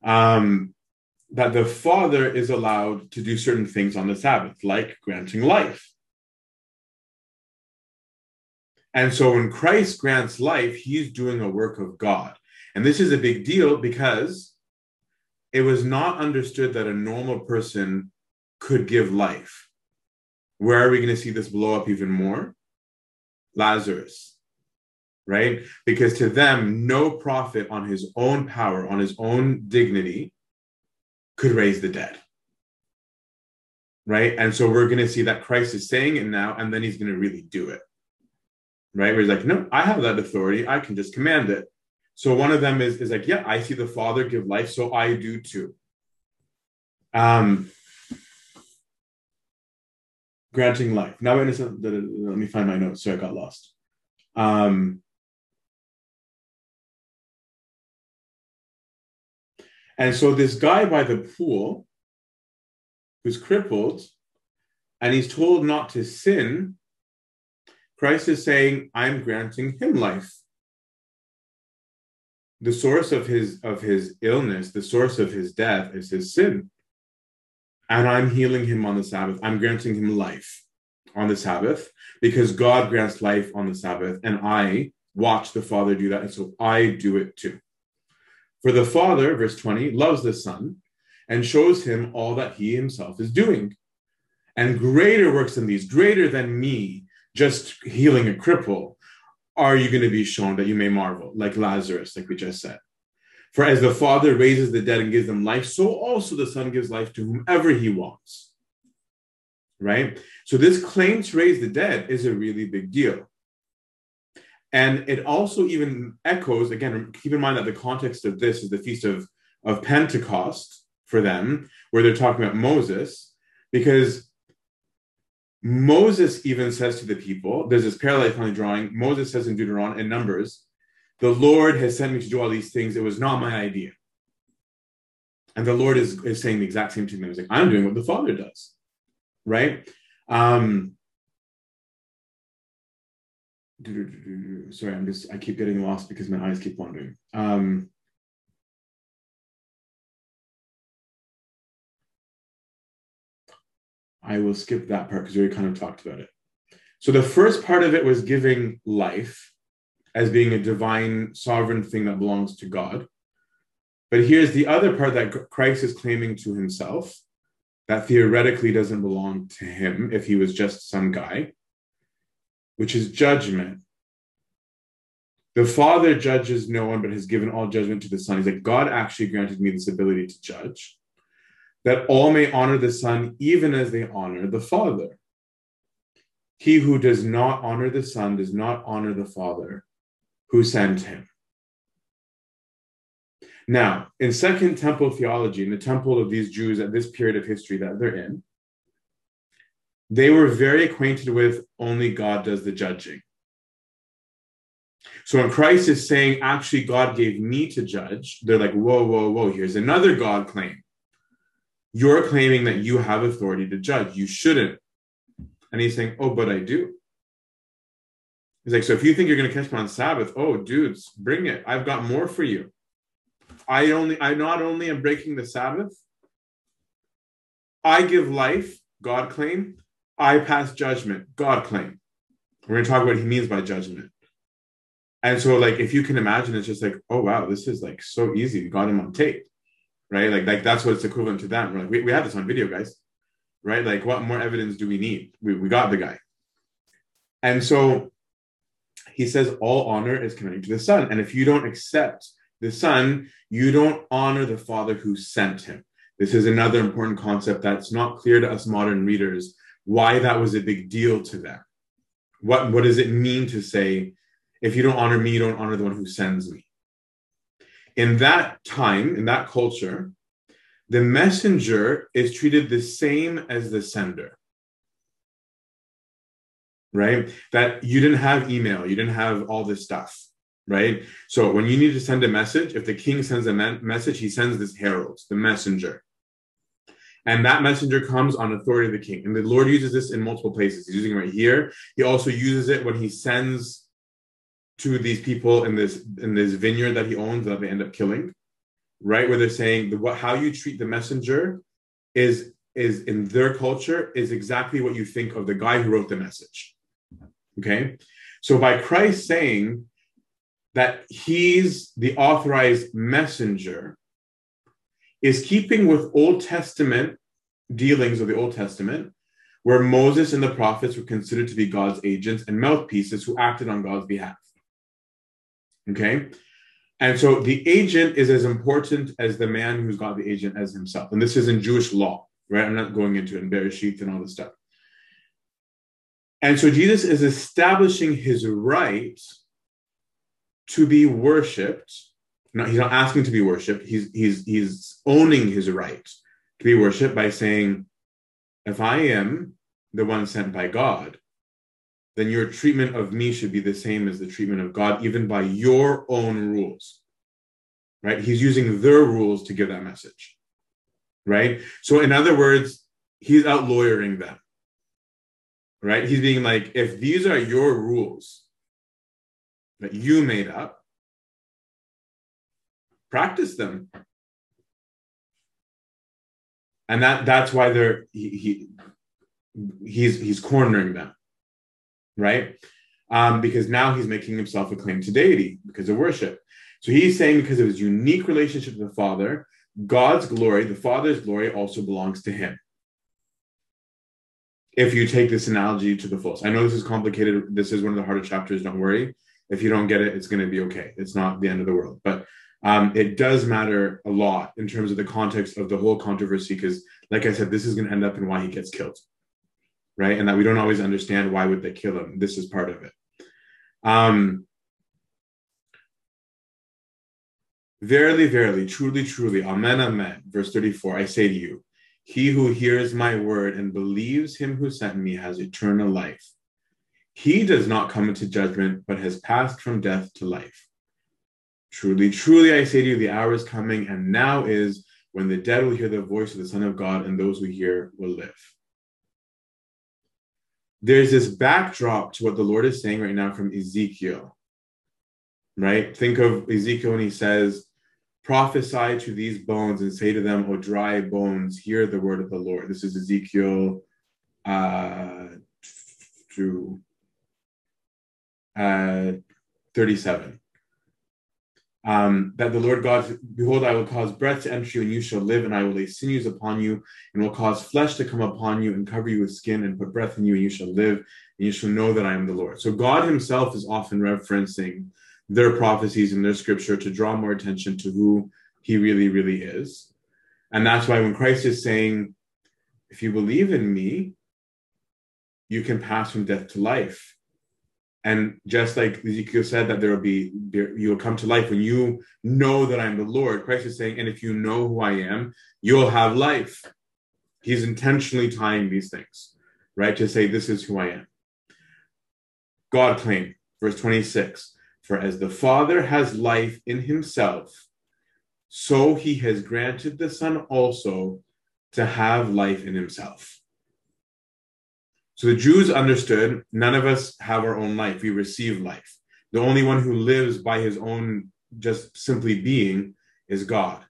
A: Um, that the Father is allowed to do certain things on the Sabbath, like granting life. And so when Christ grants life, he's doing a work of God. And this is a big deal because it was not understood that a normal person could give life. Where are we going to see this blow up even more? Lazarus, right? Because to them, no prophet on his own power, on his own dignity, could raise the dead. Right. And so we're going to see that Christ is saying it now, and then he's going to really do it. Right. Where he's like, no, I have that authority. I can just command it. So one of them is, is like, yeah, I see the Father give life, so I do too. Um, granting life. Now, let me find my notes. So I got lost. Um, and so this guy by the pool, who's crippled, and he's told not to sin. Christ is saying, "I'm granting him life." The source of his of his illness, the source of his death, is his sin and I'm healing him on the Sabbath. I'm granting him life on the Sabbath because God grants life on the Sabbath, and I watch the Father do that, and so I do it too. For the Father, verse 20, loves the Son and shows him all that he himself is doing. And greater works than these, greater than me just healing a cripple, are you going to be shown that you may marvel, like Lazarus, like we just said. For as the Father raises the dead and gives them life, so also the Son gives life to whomever he wants. Right? So this claim to raise the dead is a really big deal. And it also even echoes, again, keep in mind that the context of this is the Feast of, of Pentecost for them, where they're talking about Moses, because Moses even says to the people, there's this parallel kind drawing. Moses says in Deuteronomy and Numbers, the Lord has sent me to do all these things. It was not my idea. And the Lord is, is saying the exact same thing. He's like, I'm doing what the Father does. Right? Um, sorry, I'm just, I keep getting lost because my eyes keep wandering. Um, I will skip that part because we already kind of talked about it. So the first part of it was giving life as being a divine sovereign thing that belongs to God. But here's the other part that Christ is claiming to himself that theoretically doesn't belong to him if he was just some guy, which is judgment. The Father judges no one, but has given all judgment to the Son. He's like, God actually granted me this ability to judge, that all may honor the Son even as they honor the Father. He who does not honor the Son does not honor the Father who sent him. Now, in Second Temple theology, in the temple of these Jews at this period of history that they're in, they were very acquainted with only God does the judging. So when Christ is saying, actually, God gave me to judge, they're like, whoa, whoa, whoa, here's another God claim. You're claiming that you have authority to judge. You shouldn't. And he's saying, oh, but I do. He's like, so if you think you're going to catch me on Sabbath, oh, dudes, bring it. I've got more for you. I only, I not only am breaking the Sabbath, I give life, God claim. I pass judgment, God claim. We're going to talk about what he means by judgment. And so, like, if you can imagine, it's just like, oh wow, this is like so easy. We got him on tape, right? Like, like that's what it's equivalent to them. We're like, we, we have this on video, guys, right? Like, what more evidence do we need? We, we got the guy. And so he says all honor is coming to the Son. And if you don't accept the Son, you don't honor the Father who sent him. This is another important concept that's not clear to us modern readers why that was a big deal to them. What, what does it mean to say, If you don't honor me, you don't honor the one who sends me. In that time, in that culture, the messenger is treated the same as the sender. Right? That you didn't have email, you didn't have all this stuff. Right? So when you need to send a message, if the king sends a me- message, he sends this herald, the messenger. And that messenger comes on authority of the king. And the Lord uses this in multiple places. He's using it right here. He also uses it when he sends to these people in this in this vineyard that he owns that they end up killing right where they're saying the, what, how you treat the messenger is is in their culture is exactly what you think of the guy who wrote the message okay so by christ saying that he's the authorized messenger is keeping with old testament dealings of the old testament where moses and the prophets were considered to be god's agents and mouthpieces who acted on god's behalf Okay. And so the agent is as important as the man who's got the agent as himself. And this is in Jewish law, right? I'm not going into it in Bereshit and all this stuff. And so Jesus is establishing his right to be worshipped. No, he's not asking to be worshipped. He's he's he's owning his right to be worshipped by saying, if I am the one sent by God, then your treatment of me should be the same as the treatment of God, even by your own rules. Right? He's using their rules to give that message. Right? So, in other words, he's out lawyering them. Right? He's being like, if these are your rules that you made up, practice them. And that that's why they're he, he he's he's cornering them right? Um, because now he's making himself a claim to deity because of worship. So he's saying because of his unique relationship to the Father, God's glory, the Father's glory, also belongs to him. If you take this analogy to the fullest, I know this is complicated. This is one of the harder chapters. Don't worry. If you don't get it, it's going to be okay. It's not the end of the world. But um, it does matter a lot in terms of the context of the whole controversy, because, like I said, this is going to end up in why he gets killed right? And that we don't always understand why would they kill him. This is part of it. Um, verily, verily, truly, truly, amen, amen. Verse 34, I say to you, he who hears my word and believes him who sent me has eternal life. He does not come into judgment, but has passed from death to life. Truly, truly, I say to you, the hour is coming, and now is when the dead will hear the voice of the Son of God, and those who hear will live there's this backdrop to what the Lord is saying right now from Ezekiel. Right? Think of Ezekiel when he says, prophesy to these bones and say to them, O dry bones, hear the word of the Lord. This is Ezekiel uh, through uh, 37 um, that the Lord God, behold, I will cause breath to enter you, and you shall live, and I will lay sinews upon you, and will cause flesh to come upon you, and cover you with skin, and put breath in you, and you shall live, and you shall know that I am the Lord. So God Himself is often referencing their prophecies in their scripture to draw more attention to who He really, really is. And that's why when Christ is saying, if you believe in me, you can pass from death to life and just like Ezekiel said, that there will be, you will come to life when you know that I'm the Lord. Christ is saying, and if you know who I am, you'll have life. He's intentionally tying these things, right? To say, this is who I am. God claimed, verse 26 For as the Father has life in himself, so he has granted the Son also to have life in himself. So the Jews understood none of us have our own life. We receive life. The only one who lives by his own just simply being is God.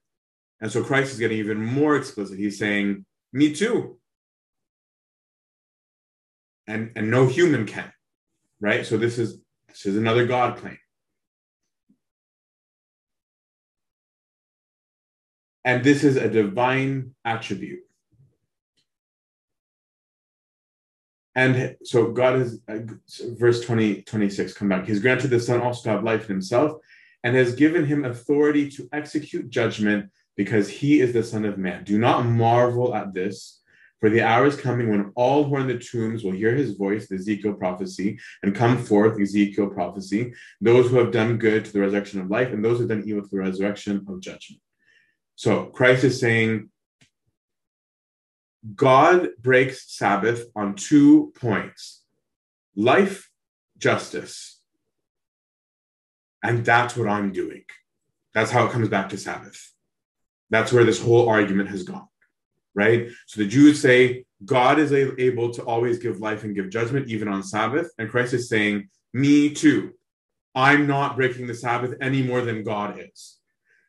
A: And so Christ is getting even more explicit. He's saying, Me too. And, and no human can. Right? So this is this is another God claim. And this is a divine attribute. And so God has, uh, verse 20, 26, come back. He's granted the Son also to have life in himself and has given him authority to execute judgment because he is the Son of Man. Do not marvel at this, For the hour is coming when all who are in the tombs will hear his voice, the Ezekiel prophecy, and come forth, Ezekiel prophecy, those who have done good to the resurrection of life, and those who have done evil to the resurrection of judgment. So Christ is saying God breaks Sabbath on two points life, justice. And that's what I'm doing. That's how it comes back to Sabbath. That's where this whole argument has gone, right? So the Jews say God is able to always give life and give judgment, even on Sabbath. And Christ is saying, Me too. I'm not breaking the Sabbath any more than God is.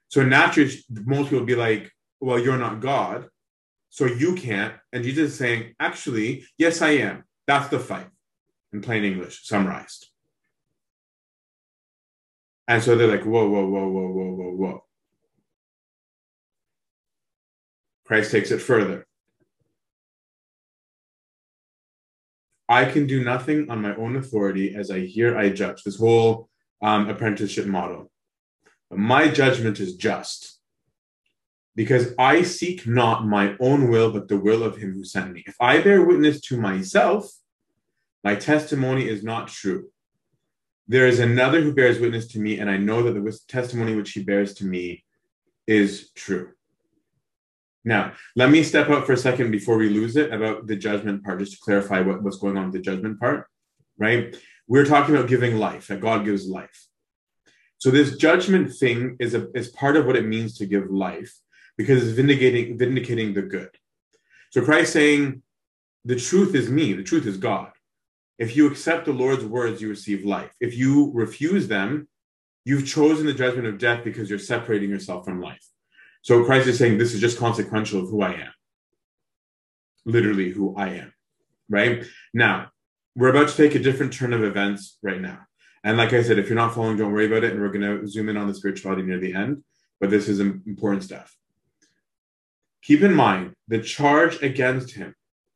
A: So naturally, most people will be like, Well, you're not God, so you can't. And Jesus is saying, Actually, yes, I am. That's the fight in plain English, summarized. And so they're like, Whoa, whoa, whoa, whoa, whoa, whoa, whoa. Christ takes it further. I can do nothing on my own authority as I hear, I judge. This whole um, apprenticeship model. But my judgment is just because I seek not my own will, but the will of him who sent me. If I bear witness to myself, my testimony is not true. There is another who bears witness to me, and I know that the testimony which he bears to me is true. Now, let me step out for a second before we lose it about the judgment part, just to clarify what, what's going on with the judgment part, right? We're talking about giving life, that God gives life. So this judgment thing is a is part of what it means to give life because it's vindicating vindicating the good. So Christ saying, the truth is me, the truth is God. If you accept the Lord's words, you receive life. If you refuse them, you've chosen the judgment of death because you're separating yourself from life. So Christ is saying this is just consequential of who I am. Literally who I am. Right? Now, we're about to take a different turn of events right now. And like I said, if you're not following, don't worry about it. And we're going to zoom in on the spirituality near the end. But this is important stuff. Keep in mind the charge against him,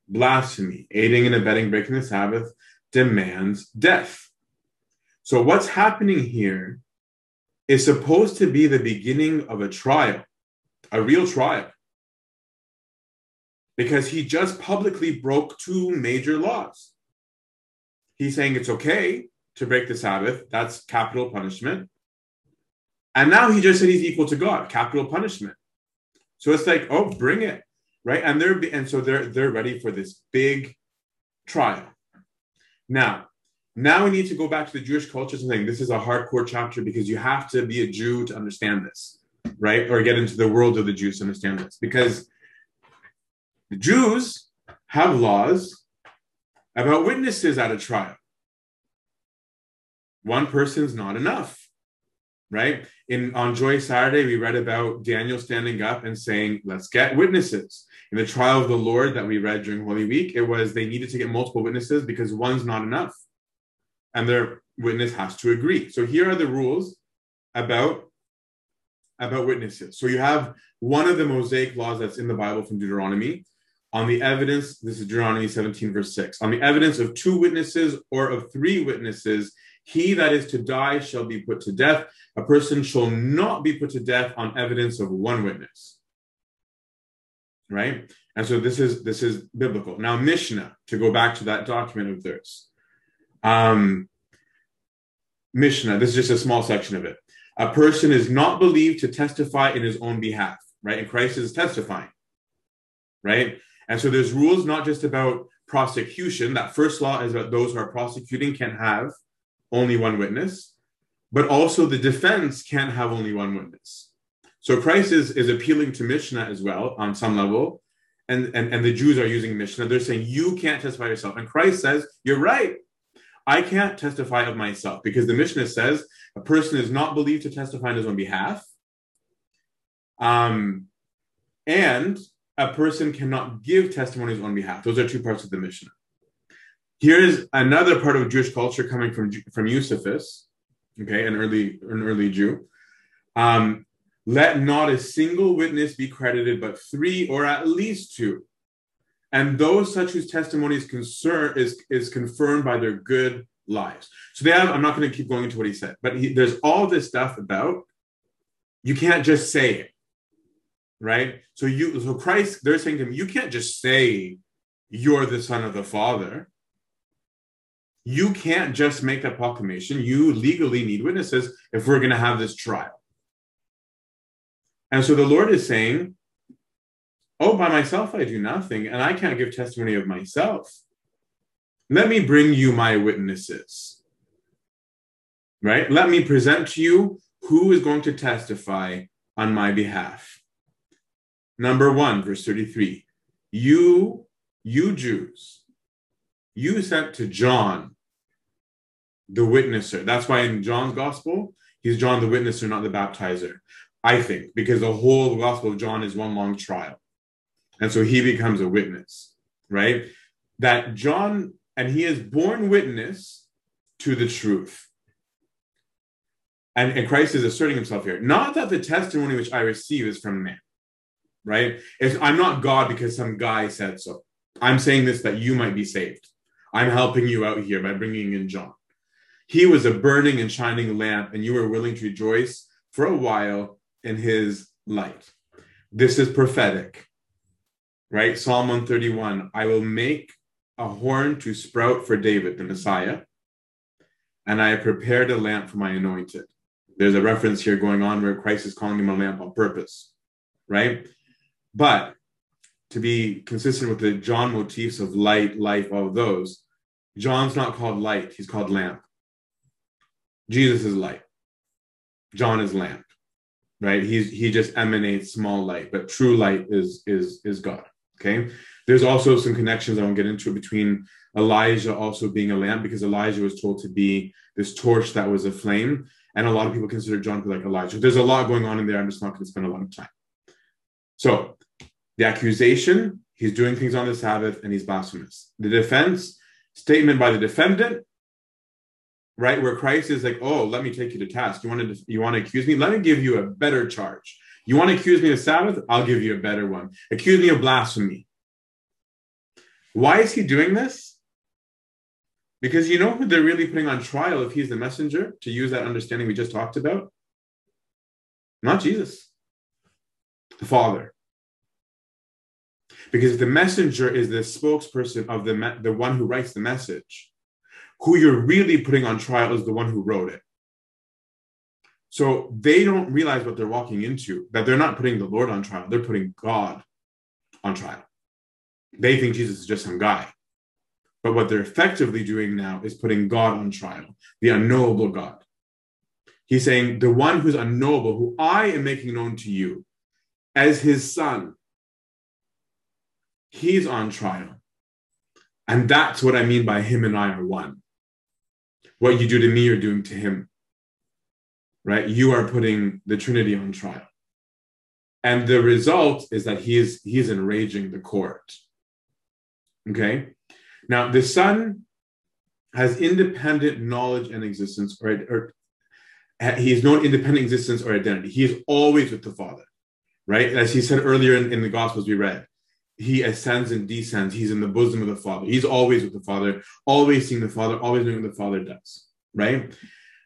A: blasphemy, aiding and abetting, breaking the Sabbath, demands death. So what's happening here is supposed to be the beginning of a trial a real trial because he just publicly broke two major laws. He's saying it's okay to break the Sabbath, that's capital punishment. And now he just said he's equal to God, capital punishment. So it's like, oh, bring it, right? And they're and so they're they're ready for this big trial. Now, now we need to go back to the Jewish culture and saying this is a hardcore chapter because you have to be a Jew to understand this right? Or get into the world of the Jews to understand this. Because the Jews have laws about witnesses at a trial. One person's not enough, right? In on Joy Saturday, we read about Daniel standing up and saying, "Let's get witnesses." In the trial of the Lord that we read during Holy Week, it was they needed to get multiple witnesses because one's not enough, and their witness has to agree. So here are the rules about about witnesses. So you have one of the Mosaic laws that's in the Bible from Deuteronomy on the evidence, this is Deuteronomy 17, verse 6. On the evidence of two witnesses or of three witnesses, he that is to die shall be put to death. A person shall not be put to death on evidence of one witness. Right? And so this is this is biblical. Now, Mishnah, to go back to that document of theirs. Um, Mishnah, this is just a small section of it a person is not believed to testify in his own behalf, right? And Christ is testifying, right? And so there's rules not just about prosecution. That first law is about those who are prosecuting can have only one witness, but also the defense can't have only one witness. So Christ is, is appealing to Mishnah as well on some level. And, and, and the Jews are using Mishnah. They're saying, you can't testify yourself. And Christ says, you're right. I can't testify of myself because the Mishnah says a person is not believed to testify on his own behalf. Um, and a person cannot give testimonies on behalf. Those are two parts of the Mishnah. Here's another part of Jewish culture coming from from Josephus, okay, an early an early Jew. Um, let not a single witness be credited, but three or at least two and those such whose testimony is concern is, is confirmed by their good lives. So they have, I'm not going to keep going into what he said, but he, there's all this stuff about you can't just say it. right? So you, so Christ, they're saying to him, you can't just say you're the son of the Father. You can't just make that proclamation. You legally need witnesses if we're going to have this trial. And so the Lord is saying, Oh, by myself I do nothing, and I can't give testimony of myself. Let me bring you my witnesses. Right? Let me present to you who is going to testify on my behalf. Number one, verse 33. You, you Jews, you sent to John, the witnesser. That's why in John's gospel, he's John the witnesser, not the baptizer. I think, because the whole gospel of John is one long trial. And so he becomes a witness, right? That John, and he is born witness to the truth. And, and Christ is asserting himself here. Not that the testimony which I receive is from man, right? It's, I'm not God because some guy said so. I'm saying this that you might be saved. I'm helping you out here by bringing in John. He was a burning and shining lamp, and you were willing to rejoice for a while in his light. This is prophetic, right? Psalm 131 I will make a horn to sprout for David, the Messiah, and I have prepared a lamp for my anointed. There's a reference here going on where Christ is calling him a lamp on purpose, right? But to be consistent with the John motifs of light, life, all of those, John's not called light, he's called lamp. Jesus is light. John is lamp, right? He's he just emanates small light, but true light is is is God. Okay. There's also some connections I won't get into between Elijah also being a lamp because Elijah was told to be this torch that was a flame, and a lot of people consider John to be like Elijah. There's a lot going on in there. I'm just not going to spend a lot of time. So the accusation, he's doing things on the Sabbath and he's blasphemous. The defense, statement by the defendant, right, where Christ is like, "Oh, let me take you to task. You want to you want to accuse me? Let me give you a better charge. You want to accuse me of Sabbath? I'll give you a better one. Accuse me of blasphemy." Why is he doing this? Because you know who they're really putting on trial if he's the messenger, to use that understanding we just talked about? Not Jesus, the Father. Because if the messenger is the spokesperson of the, me- the one who writes the message, who you're really putting on trial is the one who wrote it. So they don't realize what they're walking into, that they're not putting the Lord on trial, they're putting God on trial. They think Jesus is just some guy. But what they're effectively doing now is putting God on trial, the unknowable God. He's saying, the one who's unknowable, who I am making known to you as his son, he's on trial. And that's what I mean by him and I are one. What you do to me, you're doing to him. Right? You are putting the Trinity on trial. And the result is that he is he's enraging the court. Okay. Now the Son has independent knowledge and existence, or, or he has no independent existence or identity. He is always with the Father, right? As he said earlier in, in the Gospels we read, he ascends and descends. He's in the bosom of the Father. He's always with the Father, always seeing the Father, always knowing what the Father does, right?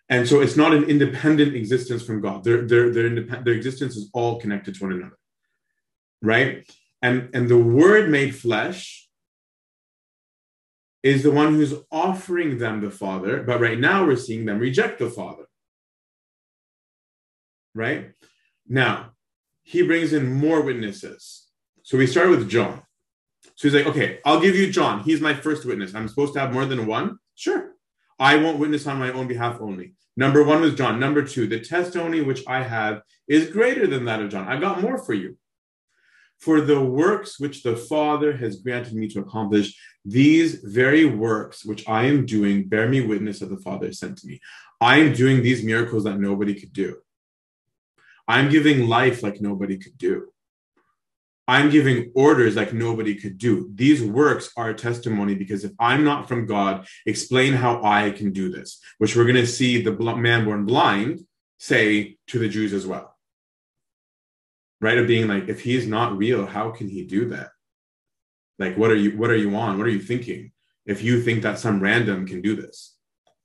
A: And so it's not an independent existence from God. Their their their, independent, their existence is all connected to one another, right? And and the Word made flesh is the one who's offering them the Father, but right now we're seeing them reject the Father. Right? Now, he brings in more witnesses. So we started with John. So he's like, okay, I'll give you John. He's my first witness. I'm supposed to have more than one? Sure. I won't witness on my own behalf only. Number one was John. Number two, the testimony which I have is greater than that of John. I've got more for you. For the works which the Father has granted me to accomplish, these very works which I am doing bear me witness that the Father sent to me. I am doing these miracles that nobody could do. I'm giving life like nobody could do. I'm giving orders like nobody could do. These works are a testimony because if I'm not from God, explain how I can do this, which we're going to see the man born blind say to the Jews as well. Right? Of being like, if he is not real, how can he do that? Like, what are you, what are you on? What are you thinking? If you think that some random can do this,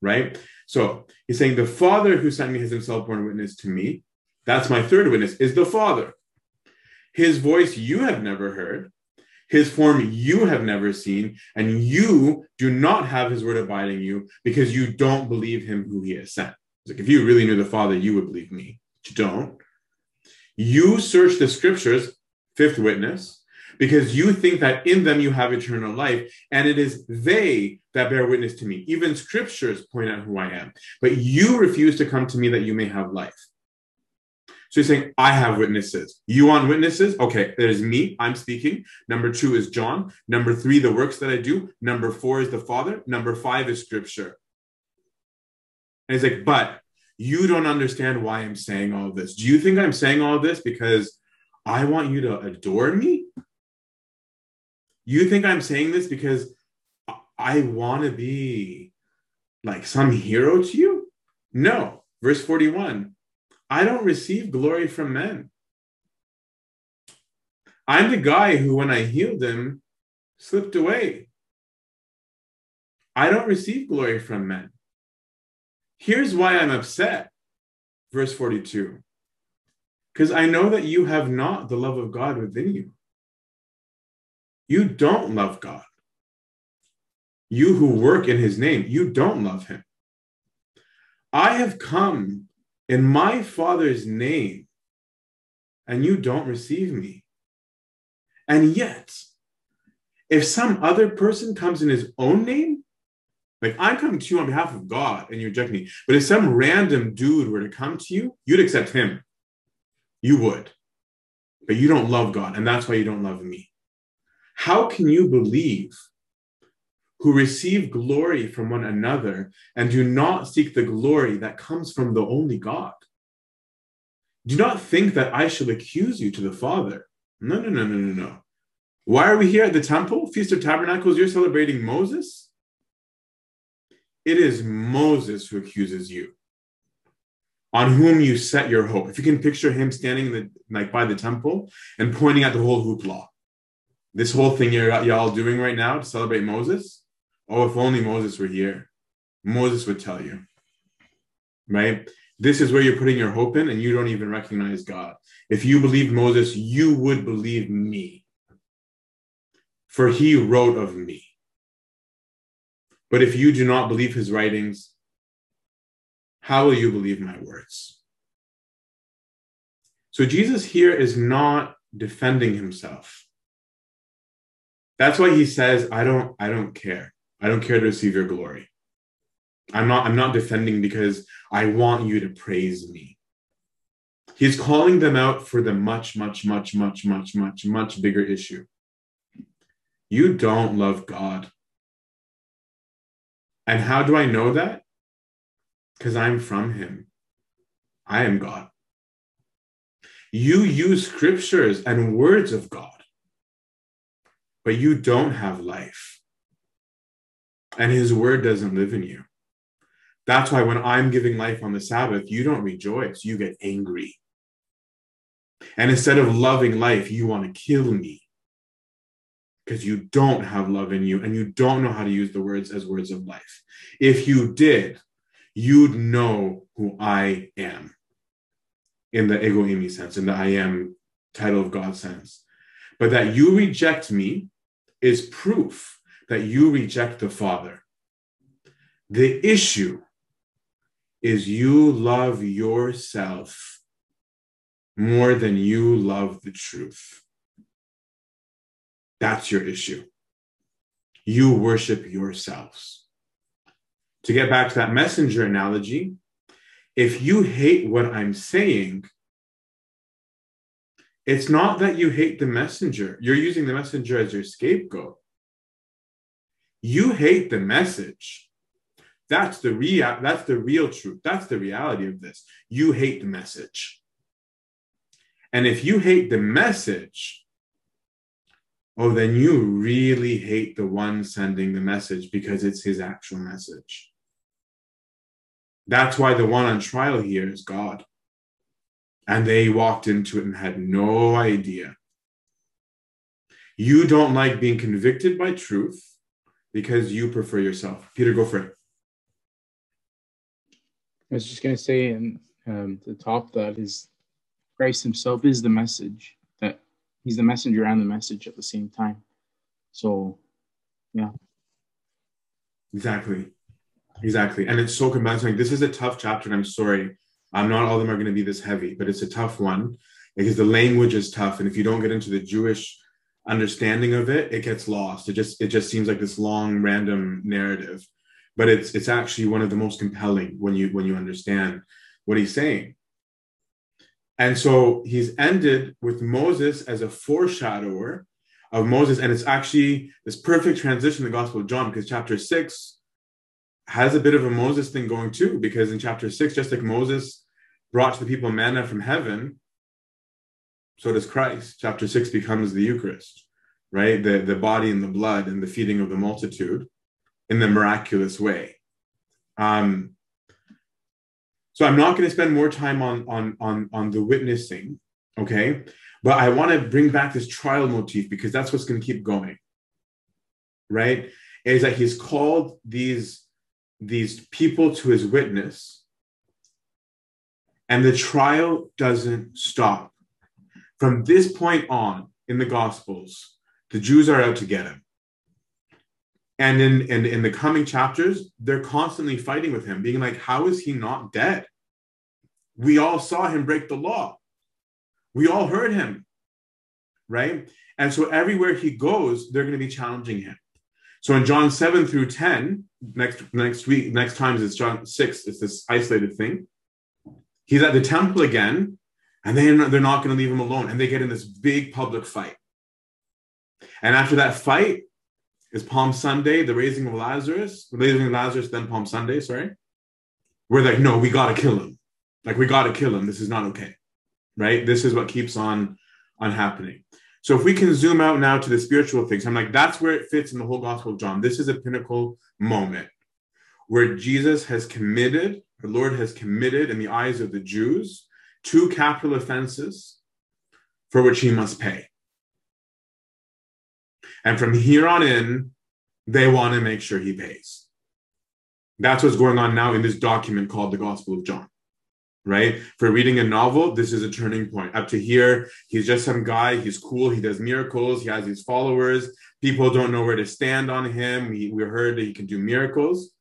A: right? So he's saying, the Father who sent me has himself borne witness to me. That's my third witness, is the Father. His voice you have never heard, his form you have never seen, and you do not have his word abiding you because you don't believe him who he has sent. It's like if you really knew the Father, you would believe me. But you don't. You search the scriptures, fifth witness, because you think that in them you have eternal life, and it is they that bear witness to me. Even scriptures point out who I am. But you refuse to come to me that you may have life. So he's saying, I have witnesses. You want witnesses? Okay, there's me, I'm speaking. Number two is John. Number three, the works that I do. Number four is the Father. Number five is scripture. And he's like, but you don't understand why I'm saying all this. Do you think I'm saying all this because I want you to adore me? You think I'm saying this because I want to be like some hero to you? No. Verse 41 I don't receive glory from men. I'm the guy who, when I healed him, slipped away. I don't receive glory from men. Here's why I'm upset. Verse 42 because I know that you have not the love of God within you. You don't love God. You who work in his name, you don't love him. I have come in my Father's name, and you don't receive me. And yet, if some other person comes in his own name, like I'm coming to you on behalf of God and you reject me, but if some random dude were to come to you, you'd accept him. You would. But you don't love God, and that's why you don't love me. How can you believe who receive glory from one another and do not seek the glory that comes from the only God. Do not think that I shall accuse you to the Father. No, no, no, no, no, no. Why are we here at the temple? Feast of Tabernacles, you're celebrating Moses? It is Moses who accuses you, on whom you set your hope. If you can picture him standing the, like by the temple and pointing at the whole hoopla, this whole thing you're y'all doing right now to celebrate Moses, Oh, if only Moses were here. Moses would tell you, right? This is where you're putting your hope in, and you don't even recognize God. If you believed Moses, you would believe me, for he wrote of me. But if you do not believe his writings, how will you believe my words? So Jesus here is not defending himself. That's why he says, I don't, I don't care. I don't care to receive your glory. I'm not, I'm not defending because I want you to praise me. He's calling them out for the much, much, much, much, much, much, much bigger issue. You don't love God. And how do I know that? Because I'm from Him. I am God. You use scriptures and words of God, but you don't have life and his word doesn't live in you. That's why when I'm giving life on the Sabbath, you don't rejoice, you get angry. And instead of loving life, you want to kill me because you don't have love in you and you don't know how to use the words as words of life. If you did, you'd know who I am in the ego eimi sense, in the I am title of God sense. But that you reject me is proof that you reject the Father. The issue is you love yourself more than you love the truth. That's your issue. You worship yourselves. To get back to that messenger analogy, if you hate what I'm saying, it's not that you hate the messenger. You're using the messenger as your scapegoat. You hate the message. That's the real that's the real truth. That's the reality of this. You hate the message. And if you hate the message, oh, then you really hate the one sending the message because it's his actual message. That's why the one on trial here is God. And they walked into it and had no idea. You don't like being convicted by truth because you prefer yourself. Peter, go for it.
B: I was just going to say, and um, the top that is Christ Himself is the message that he's the messenger and the message at the same time. So yeah.
A: Exactly. Exactly. And it's so convincing. This is a tough chapter, and I'm sorry. I'm not all of them are going to be this heavy, but it's a tough one because the language is tough. And if you don't get into the Jewish understanding of it, it gets lost. It just it just seems like this long random narrative. But it's it's actually one of the most compelling when you when you understand what he's saying. And so he's ended with Moses as a foreshadower of Moses. And it's actually this perfect transition in the Gospel of John because chapter six has a bit of a Moses thing going too, because in chapter six, just like Moses brought to the people manna from heaven, so does Christ. Chapter six becomes the Eucharist, right? The, the body and the blood and the feeding of the multitude in the miraculous way. Um, so I'm not going to spend more time on, on, on, on the witnessing, okay? But I want to bring back this trial motif because that's what's going to keep going, right? Is that he's called these these people to his witness, and the trial doesn't stop. From this point on in the Gospels, the Jews are out to get him. And in, in, in the coming chapters, they're constantly fighting with him, being like, How is he not dead? We all saw him break the law. We all heard him, right? And so everywhere he goes, they're going to be challenging him. So in John 7 through 10, next next week, next times it's John 6, it's this isolated thing. He's at the temple again, and they, they're not going to leave him alone. And they get in this big public fight. And after that fight is Palm Sunday, the raising of Lazarus, raising of Lazarus, then Palm Sunday, sorry. We're like, no, we got to kill him. Like, we got to kill him. This is not okay. Right? This is what keeps on on happening. So if we can zoom out now to the spiritual things, I'm like, that's where it fits in the whole Gospel of John. This is a pinnacle moment where Jesus has committed, the Lord has committed in the eyes of the Jews, two capital offenses for which he must pay. And from here on in, they want to make sure he pays. That's what's going on now in this document called the Gospel of John right? For reading a novel, this is a turning point. Up to here, he's just some guy. He's cool. He does miracles. He has these followers. People don't know where to stand on him. We, we heard that he can do miracles.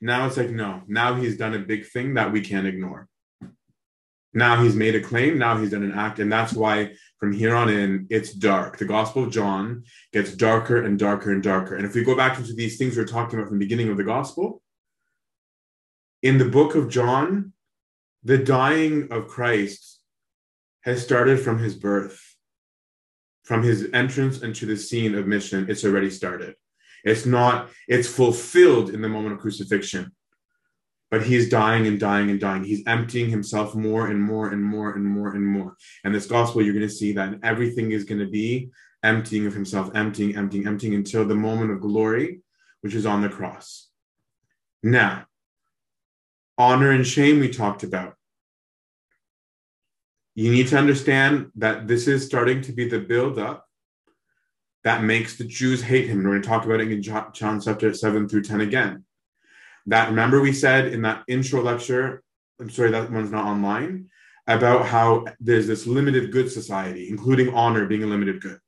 A: Now it's like, no, now he's done a big thing that we can't ignore. Now he's made a claim. Now he's done an act. And that's why from here on in, it's dark. The Gospel of John gets darker and darker and darker. And if we go back into these things we we're talking about from the beginning of the Gospel, in the book of John, the dying of Christ has started from his birth, from his entrance into the scene of mission. It's already started. It's not, it's fulfilled in the moment of crucifixion. But he's dying and dying and dying. He's emptying himself more and more and more and more and more. And this gospel, you're going to see that everything is going to be emptying of himself, emptying, emptying, emptying until the moment of glory, which is on the cross. Now, honor and shame we talked about. You need to understand that this is starting to be the buildup that makes the Jews hate him. We're going to talk about it in John chapter 7 through 10 again. That remember we said in that intro lecture, I'm sorry, that one's not online, about how there's this limited good society, including honor being a limited good.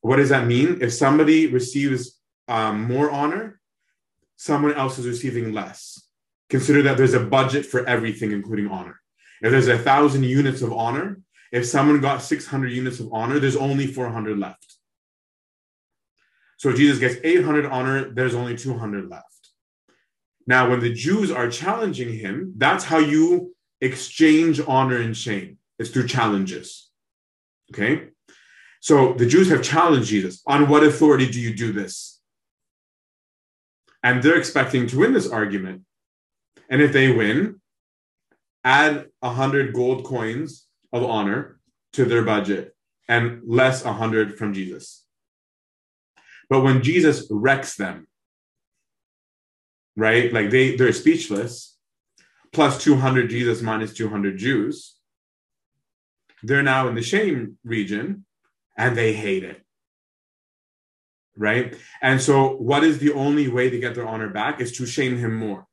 A: What does that mean? If somebody receives um, more honor, someone else is receiving less consider that there's a budget for everything, including honor. If there's a thousand units of honor, if someone got 600 units of honor, there's only 400 left. So Jesus gets 800 honor, there's only 200 left. Now, when the Jews are challenging him, that's how you exchange honor and shame. It's through challenges. Okay? So the Jews have challenged Jesus. On what authority do you do this? And they're expecting to win this argument. And if they win, add a hundred gold coins of honor to their budget and less a hundred from Jesus. But when Jesus wrecks them, right? Like they they're speechless, plus 200 Jesus minus 200 Jews. They're now in the shame region and they hate it. Right? And so what is the only way to get their honor back is to shame him more.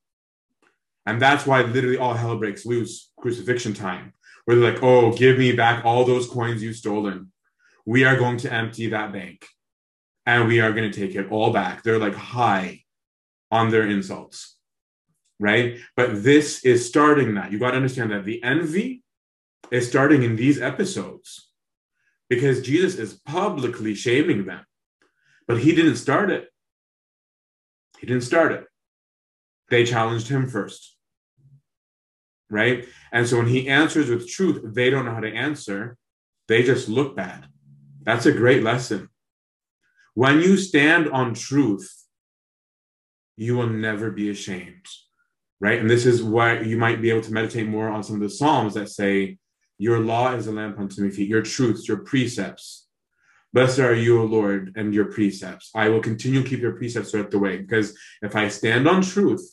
A: And that's why literally all hell breaks loose crucifixion time, where they're like, oh, give me back all those coins you've stolen. we are going to empty that bank and we are going to take it all back. They're like high on their insults, right? But this is starting that. You got to understand that the envy is starting in these episodes because Jesus is publicly shaming them. But he didn't start it. He didn't start it. They challenged him first. Right? And so when he answers with truth, they don't know how to answer. They just look bad. That's a great lesson. When you stand on truth, you will never be ashamed. Right? And this is why you might be able to meditate more on some of the Psalms that say, Your law is a lamp unto my feet, your truths, your precepts. Blessed are you, O Lord, and your precepts. I will continue to keep your precepts throughout the way. Because if I stand on truth,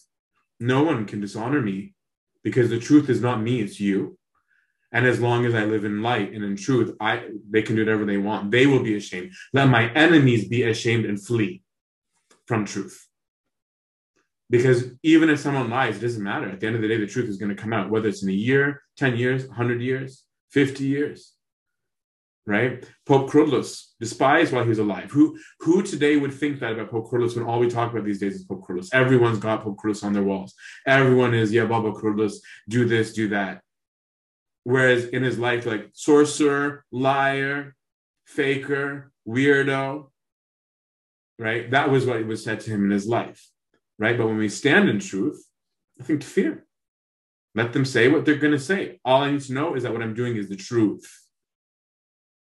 A: no one can dishonor me because the truth is not me, it's you. And as long as I live in light and in truth, I they can do whatever they want. They will be ashamed. Let my enemies be ashamed and flee from truth. Because even if someone lies, it doesn't matter. At the end of the day, the truth is going to come out, whether it's in a year, 10 years, 100 years, 50 years. Right? Pope Kyrillos, despised while he was alive. Who who today would think that about Pope Kyrillos when all we talk about these days is Pope Kyrillos? Everyone's got Pope Kyrillos on their walls. Everyone is, yeah, Baba Kyrillos, do this, do that. Whereas in his life, like sorcerer, liar, faker, weirdo, right? That was what was said to him in his life, right? But when we stand in truth, nothing to fear. Let them say what they're going to say. All I need to know is that what I'm doing is the truth.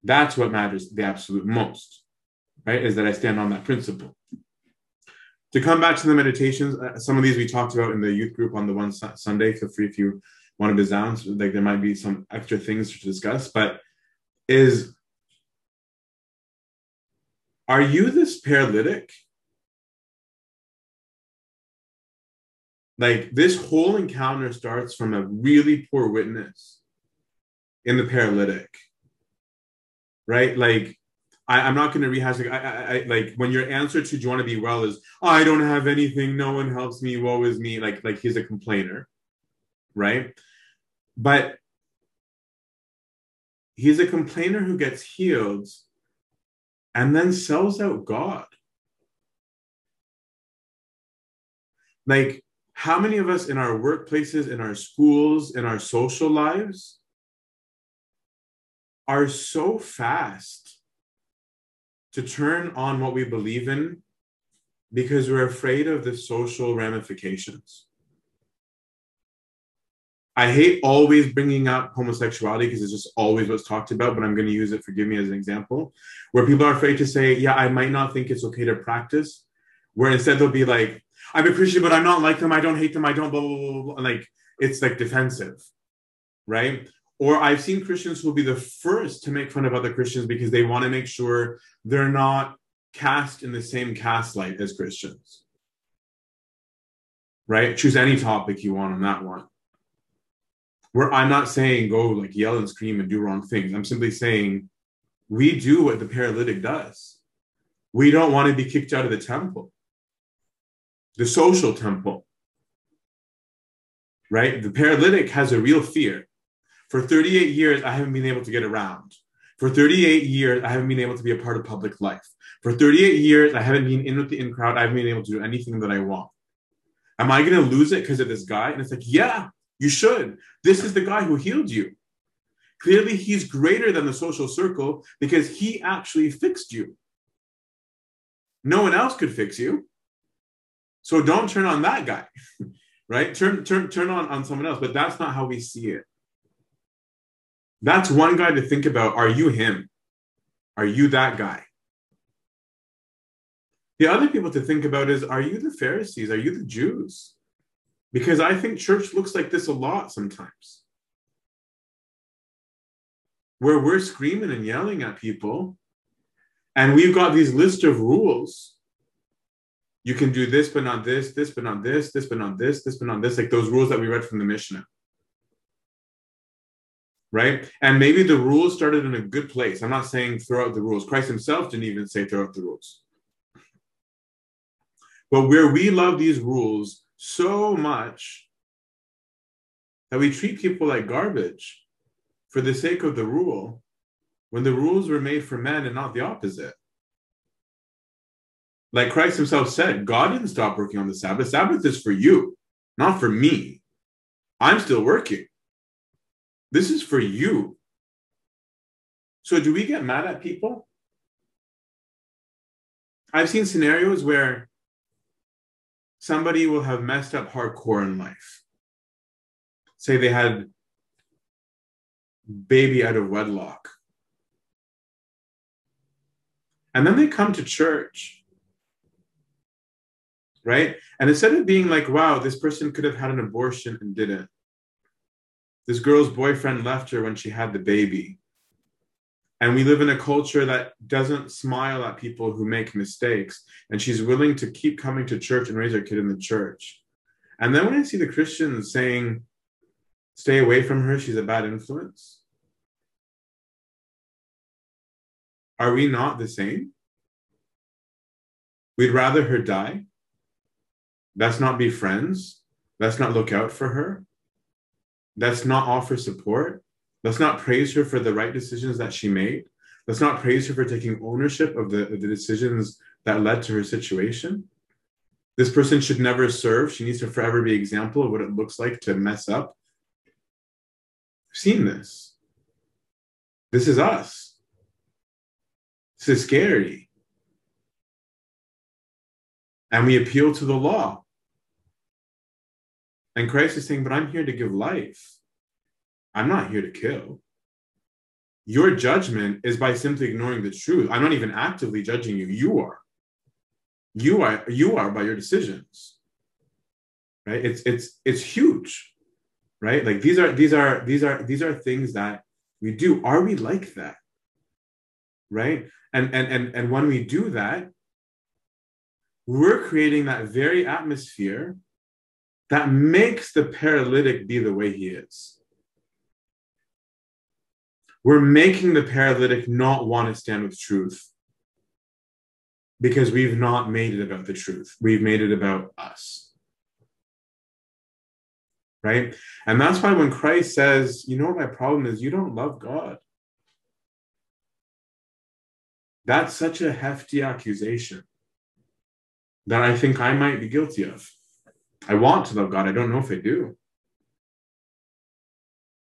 A: That's what matters the absolute most, right? Is that I stand on that principle. To come back to the meditations, uh, some of these we talked about in the youth group on the one su- Sunday. Feel free if you want to his downs. Like there might be some extra things to discuss, but is are you this paralytic? Like this whole encounter starts from a really poor witness in the paralytic, right? Like I, am not going to rehash. Like, I, I, I, like when your answer to "Do you want to be well?" is "I don't have anything. No one helps me. Woe is me." Like, like he's a complainer, right? But he's a complainer who gets healed and then sells out God. Like, how many of us in our workplaces, in our schools, in our social lives are so fast to turn on what we believe in because we're afraid of the social ramifications? I hate always bringing up homosexuality because it's just always what's talked about, but I'm going to use it, forgive me, as an example, where people are afraid to say, yeah, I might not think it's okay to practice, where instead they'll be like, I'm a Christian, but I'm not like them. I don't hate them. I don't blah, blah, blah, blah. Like, it's like defensive, right? Or I've seen Christians who will be the first to make fun of other Christians because they want to make sure they're not cast in the same cast light as Christians, right? Choose any topic you want on that one where I'm not saying go like yell and scream and do wrong things. I'm simply saying we do what the paralytic does. We don't want to be kicked out of the temple, the social temple. Right? The paralytic has a real fear. For 38 years, I haven't been able to get around. For 38 years, I haven't been able to be a part of public life. For 38 years, I haven't been in with the in crowd. I haven't been able to do anything that I want. Am I going to lose it because of this guy? And it's like, yeah, you should. This is the guy who healed you. Clearly, he's greater than the social circle because he actually fixed you. No one else could fix you. So don't turn on that guy, right? Turn, turn, turn on, on someone else, but that's not how we see it. That's one guy to think about. Are you him? Are you that guy? The other people to think about is are you the Pharisees? Are you the Jews? Because I think church looks like this a lot sometimes. Where we're screaming and yelling at people, and we've got these list of rules. You can do this, but not this, this, but not this, this, but not this, this, but not this, like those rules that we read from the Mishnah. Right? And maybe the rules started in a good place. I'm not saying throw out the rules. Christ himself didn't even say throw out the rules. But where we love these rules so much that we treat people like garbage for the sake of the rule, when the rules were made for men and not the opposite. Like Christ himself said, God didn't stop working on the Sabbath. Sabbath is for you, not for me. I'm still working. This is for you. So, do we get mad at people? I've seen scenarios where somebody will have messed up hardcore in life. Say they had baby out of wedlock. And then they come to church, right? And instead of being like, wow, this person could have had an abortion and didn't, this girl's boyfriend left her when she had the baby. And we live in a culture that doesn't smile at people who make mistakes. And she's willing to keep coming to church and raise her kid in the church. And then when I see the Christians saying, stay away from her, she's a bad influence. Are we not the same? We'd rather her die. Let's not be friends. Let's not look out for her. Let's not offer support. Let's not praise her for the right decisions that she made. Let's not praise her for taking ownership of the, the decisions that led to her situation. This person should never serve. She needs to forever be example of what it looks like to mess up. I've seen this. This is us. This is scary. And we appeal to the law. And Christ is saying, But I'm here to give life. I'm not here to kill. Your judgment is by simply ignoring the truth. I'm not even actively judging you. You are. You are you are by your decisions. Right? It's it's it's huge. Right? Like these are these are these are these are things that we do. Are we like that? Right? And and and and when we do that, we're creating that very atmosphere that makes the paralytic be the way he is. We're making the paralytic not want to stand with truth because we've not made it about the truth. We've made it about us. Right? And that's why when Christ says, you know what my problem is? You don't love God. That's such a hefty accusation that I think I might be guilty of. I want to love God. I don't know if I do.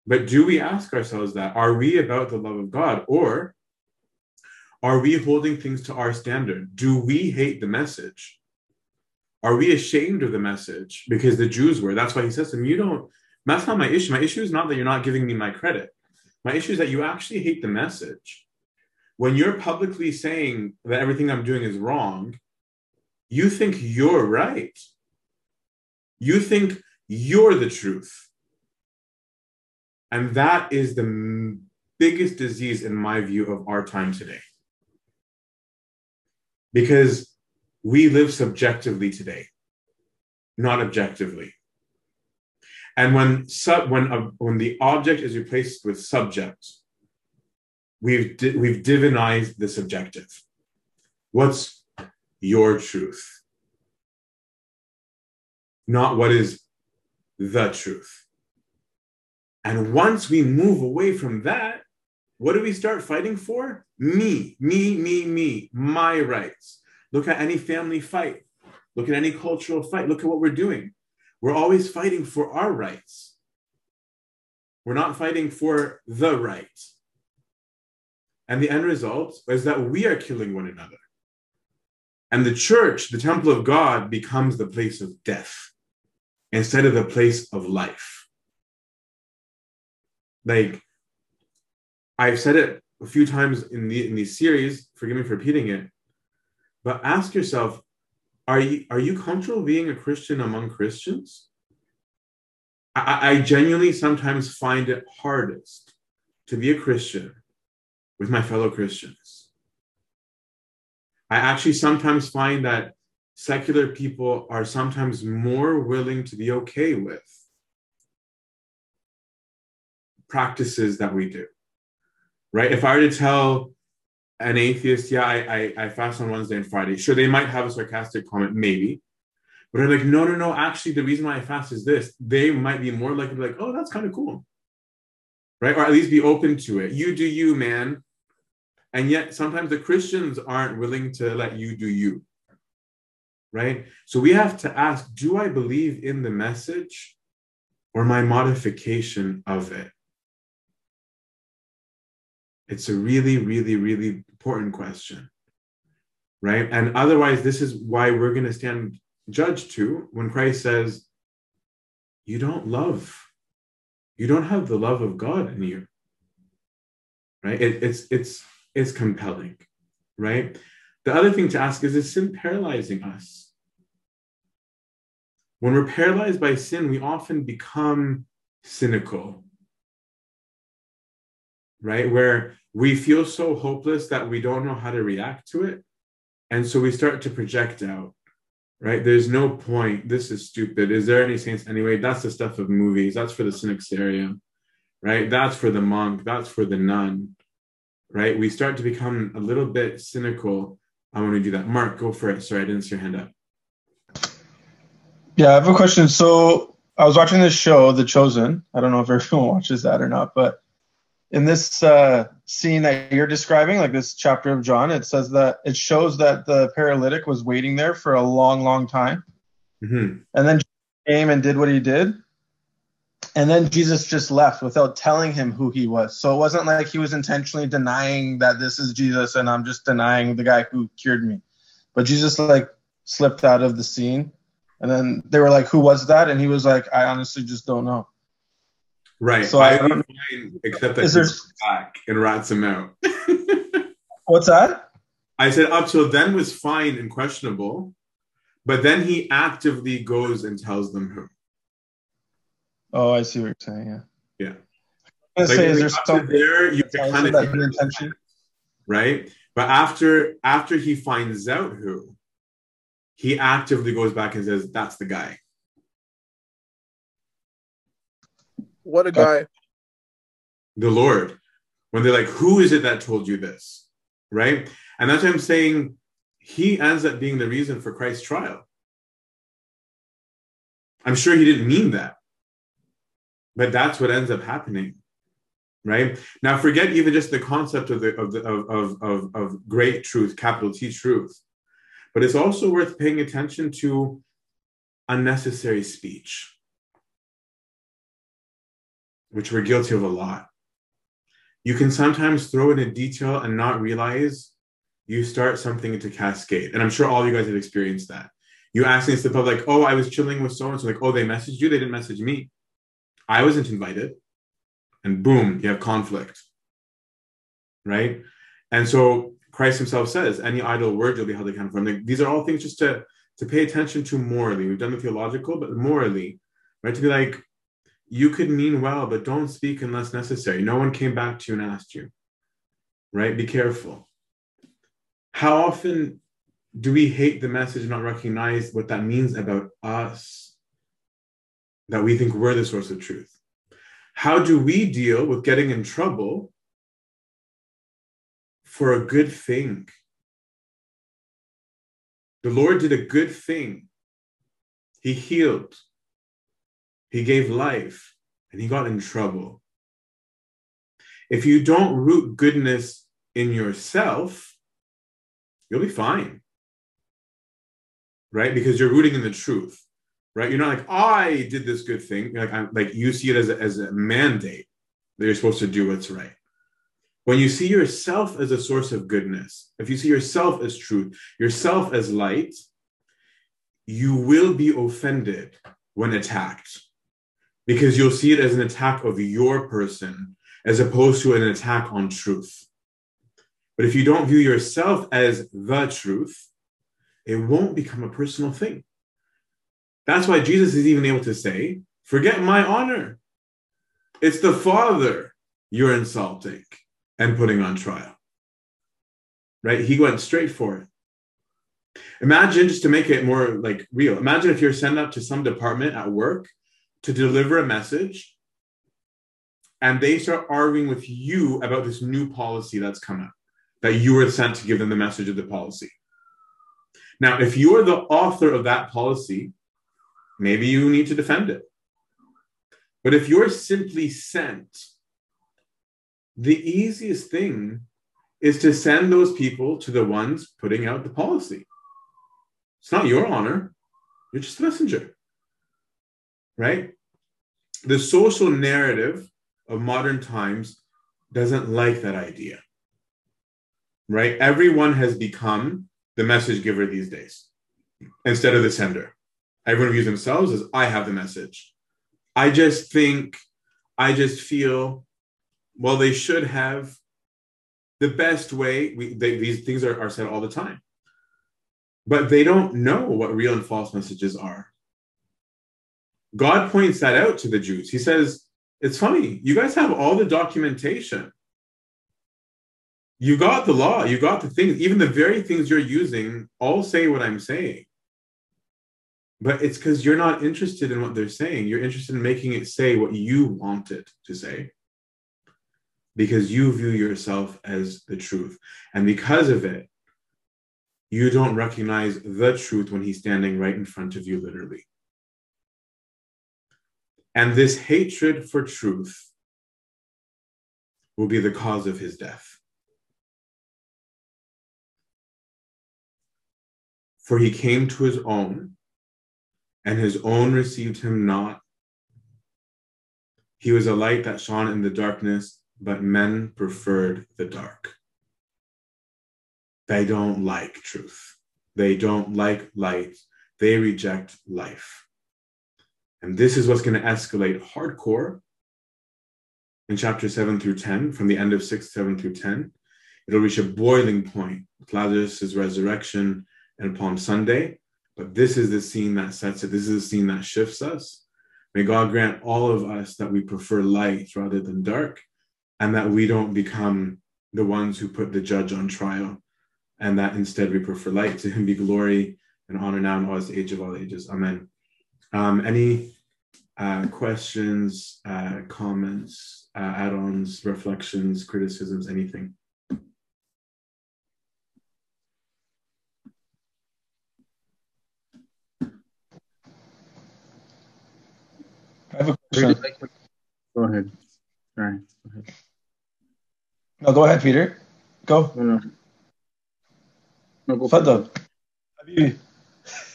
A: But do we ask ourselves that? Are we about the love of God? Or are we holding things to our standard? Do we hate the message? Are we ashamed of the message because the Jews were? That's why he says to them, You don't, that's not my issue. My issue is not that you're not giving me my credit. My issue is that you actually hate the message. When you're publicly saying that everything I'm doing is wrong, you think you're right. You think you're the truth. And that is the biggest disease, in my view, of our time today. Because we live subjectively today, not objectively. And when, sub, when, uh, when the object is replaced with subject, we've, di- we've divinized the subjective. What's your truth? Not what is the truth. And once we move away from that, what do we start fighting for? Me, me, me, me, my rights. Look at any family fight. Look at any cultural fight. Look at what we're doing. We're always fighting for our rights. We're not fighting for the right. And the end result is that we are killing one another. And the church, the temple of God, becomes the place of death instead of the place of life. Like I've said it a few times in the in these series, forgive me for repeating it, but ask yourself, are you are you comfortable being a Christian among Christians? I, I genuinely sometimes find it hardest to be a Christian with my fellow Christians. I actually sometimes find that secular people are sometimes more willing to be okay with practices that we do right? If i were to tell an atheist yeah I, I, I fast on wednesday and friday sure they might have a sarcastic comment maybe. But I'm like no no no actually the reason why i fast is this. They might be more likely to be like oh that's kind of cool. Right? Or at least be open to it. You do you man. And yet sometimes the Christians aren't willing to let you do you. Right? So we have to ask do I believe in the message or my modification of it? It's a really, really, really important question. Right? And otherwise, this is why we're going to stand judged to when Christ says, You don't love, you don't have the love of God in you. Right? It, it's it's it's compelling, right? The other thing to ask is is sin paralyzing us? When we're paralyzed by sin, we often become cynical, right? Where we feel so hopeless that we don't know how to react to it. And so we start to project out, right? There's no point. This is stupid. Is there any saints anyway? That's the stuff of movies. That's for the synaxarium, right? That's for the monk. That's for the nun, right? We start to become a little bit cynical. I want to do that. Mark, go for it. Sorry, I didn't see your hand up.
E: Yeah, I have a question. So I was watching this show, The Chosen. I don't know if everyone watches that or not, but in this uh, scene that you're describing, like this chapter of John, it says that it shows that the paralytic was waiting there for a long, long time.
A: Mm-hmm.
E: And then came and did what he did. And then Jesus just left without telling him who he was. So it wasn't like he was intentionally denying that this is Jesus and I'm just denying the guy who cured me. But Jesus like slipped out of the scene. And then they were like, Who was that? And he was like, I honestly just don't know.
A: Right.
E: So
A: I
E: I don't-
A: find, except that he's
E: there-
A: back and rats him out.
E: What's that?
A: I said up till then was fine and questionable, but then he actively goes and tells them who.
E: Oh, I see what you're saying. Yeah.
A: Yeah.
E: I was gonna say, is there
A: up
E: something
A: there you can
E: tells
A: kind
E: you
A: of
E: that intention?
A: right? But after after he finds out who, he actively goes back and says, "That's the guy."
F: What a guy.
A: the Lord, when they're like, Who is it that told you this? Right? And that's what I'm saying. He ends up being the reason for Christ's trial. I'm sure he didn't mean that, but that's what ends up happening. Right now, forget even just the concept of the of the of of of, of great truth, capital T truth, but it's also worth paying attention to unnecessary speech, which we're guilty of a lot you can sometimes throw in a detail and not realize you start something to cascade. And I'm sure all you guys have experienced that. You ask me stuff of like, oh, I was chilling with so and so, like, oh, they messaged you, they didn't message me. I wasn't invited. And boom, you have conflict. Right? And so Christ himself says, any idle word you'll be held accountable for. These are all things just to, to pay attention to morally. We've done the theological, but morally, right? To be like, you could mean well, but don't speak unless necessary. No one came back to you and asked you, right? Be careful. How often do we hate the message and not recognize what that means about us? That we think we're the source of truth. How do we deal with getting in trouble for a good thing? The Lord did a good thing. He healed, he gave life and he got in trouble. If you don't root goodness in yourself, you'll be fine. Right? Because you're rooting in the truth. Right? You're not like, I did this good thing. You're like, I'm, like you see it as a, as a mandate that you're supposed to do what's right. When you see yourself as a source of goodness, if you see yourself as truth, yourself as light, you will be offended when attacked because you'll see it as an attack of your person as opposed to an attack on truth. But if you don't view yourself as the truth, it won't become a personal thing. That's why Jesus is even able to say, Forget my honor. It's the Father you're insulting and putting on trial. Right? He went straight for it. Imagine, just to make it more like real, imagine if you're sent up to some department at work to deliver a message and they start arguing with you about this new policy that's come up that you were sent to give them the message of the policy now if you're the author of that policy maybe you need to defend it but if you're simply sent the easiest thing is to send those people to the ones putting out the policy. It's not your honor, you're just a messenger. Right? The social narrative of modern times doesn't like that idea. Right? Everyone has become the message giver these days instead of the sender. Everyone views themselves as I have the message. I just think, I just feel, well, they should have the best way. We, they, these things are, are said all the time, but they don't know what real and false messages are. God points that out to the Jews. He says, It's funny, you guys have all the documentation. You got the law, you got the things, even the very things you're using all say what I'm saying. But it's because you're not interested in what they're saying. You're interested in making it say what you want it to say because you view yourself as the truth. And because of it, you don't recognize the truth when he's standing right in front of you, literally. And this hatred for truth will be the cause of his death. For he came to his own, and his own received him not. He was a light that shone in the darkness, but men preferred the dark. They don't like truth. They don't like light. They reject life. And this is what's going to escalate hardcore in chapter 7 through 10, from the end of 6, 7 through 10. It'll reach a boiling point with Lazarus' resurrection and Palm Sunday. But this is the scene that sets it. This is the scene that shifts us. May God grant all of us that we prefer light rather than dark, and that we don't become the ones who put the judge on trial, and that instead we prefer light. To him be glory and honor now and always the age of all ages. Amen. Um, any uh, questions, uh, comments, uh, add ons, reflections, criticisms, anything?
E: Have a question.
B: Go ahead. Sorry. Go ahead.
E: No, go ahead, Peter. Go.
B: No, no. No, go for it.
E: Fadal. Habibi.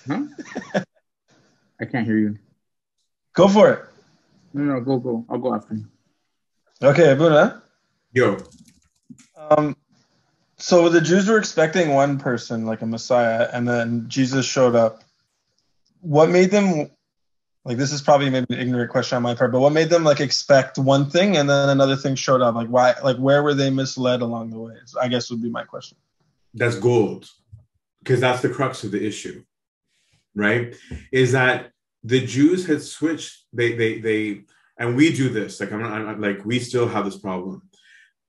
B: Huh? I can't hear you.
E: Go for it.
B: No, no, go, go. I'll go after you.
E: Okay, Abuna.
A: Yo,
E: Um, so the Jews were expecting one person, like a Messiah, and then Jesus showed up. What made them like this is probably maybe an ignorant question on my part, but what made them like expect one thing and then another thing showed up? Like why like where were they misled along the way? I guess would be my question.
A: that's gold because that's the crux of the issue right is that the jews had switched they they they and we do this like i'm not I'm, like we still have this problem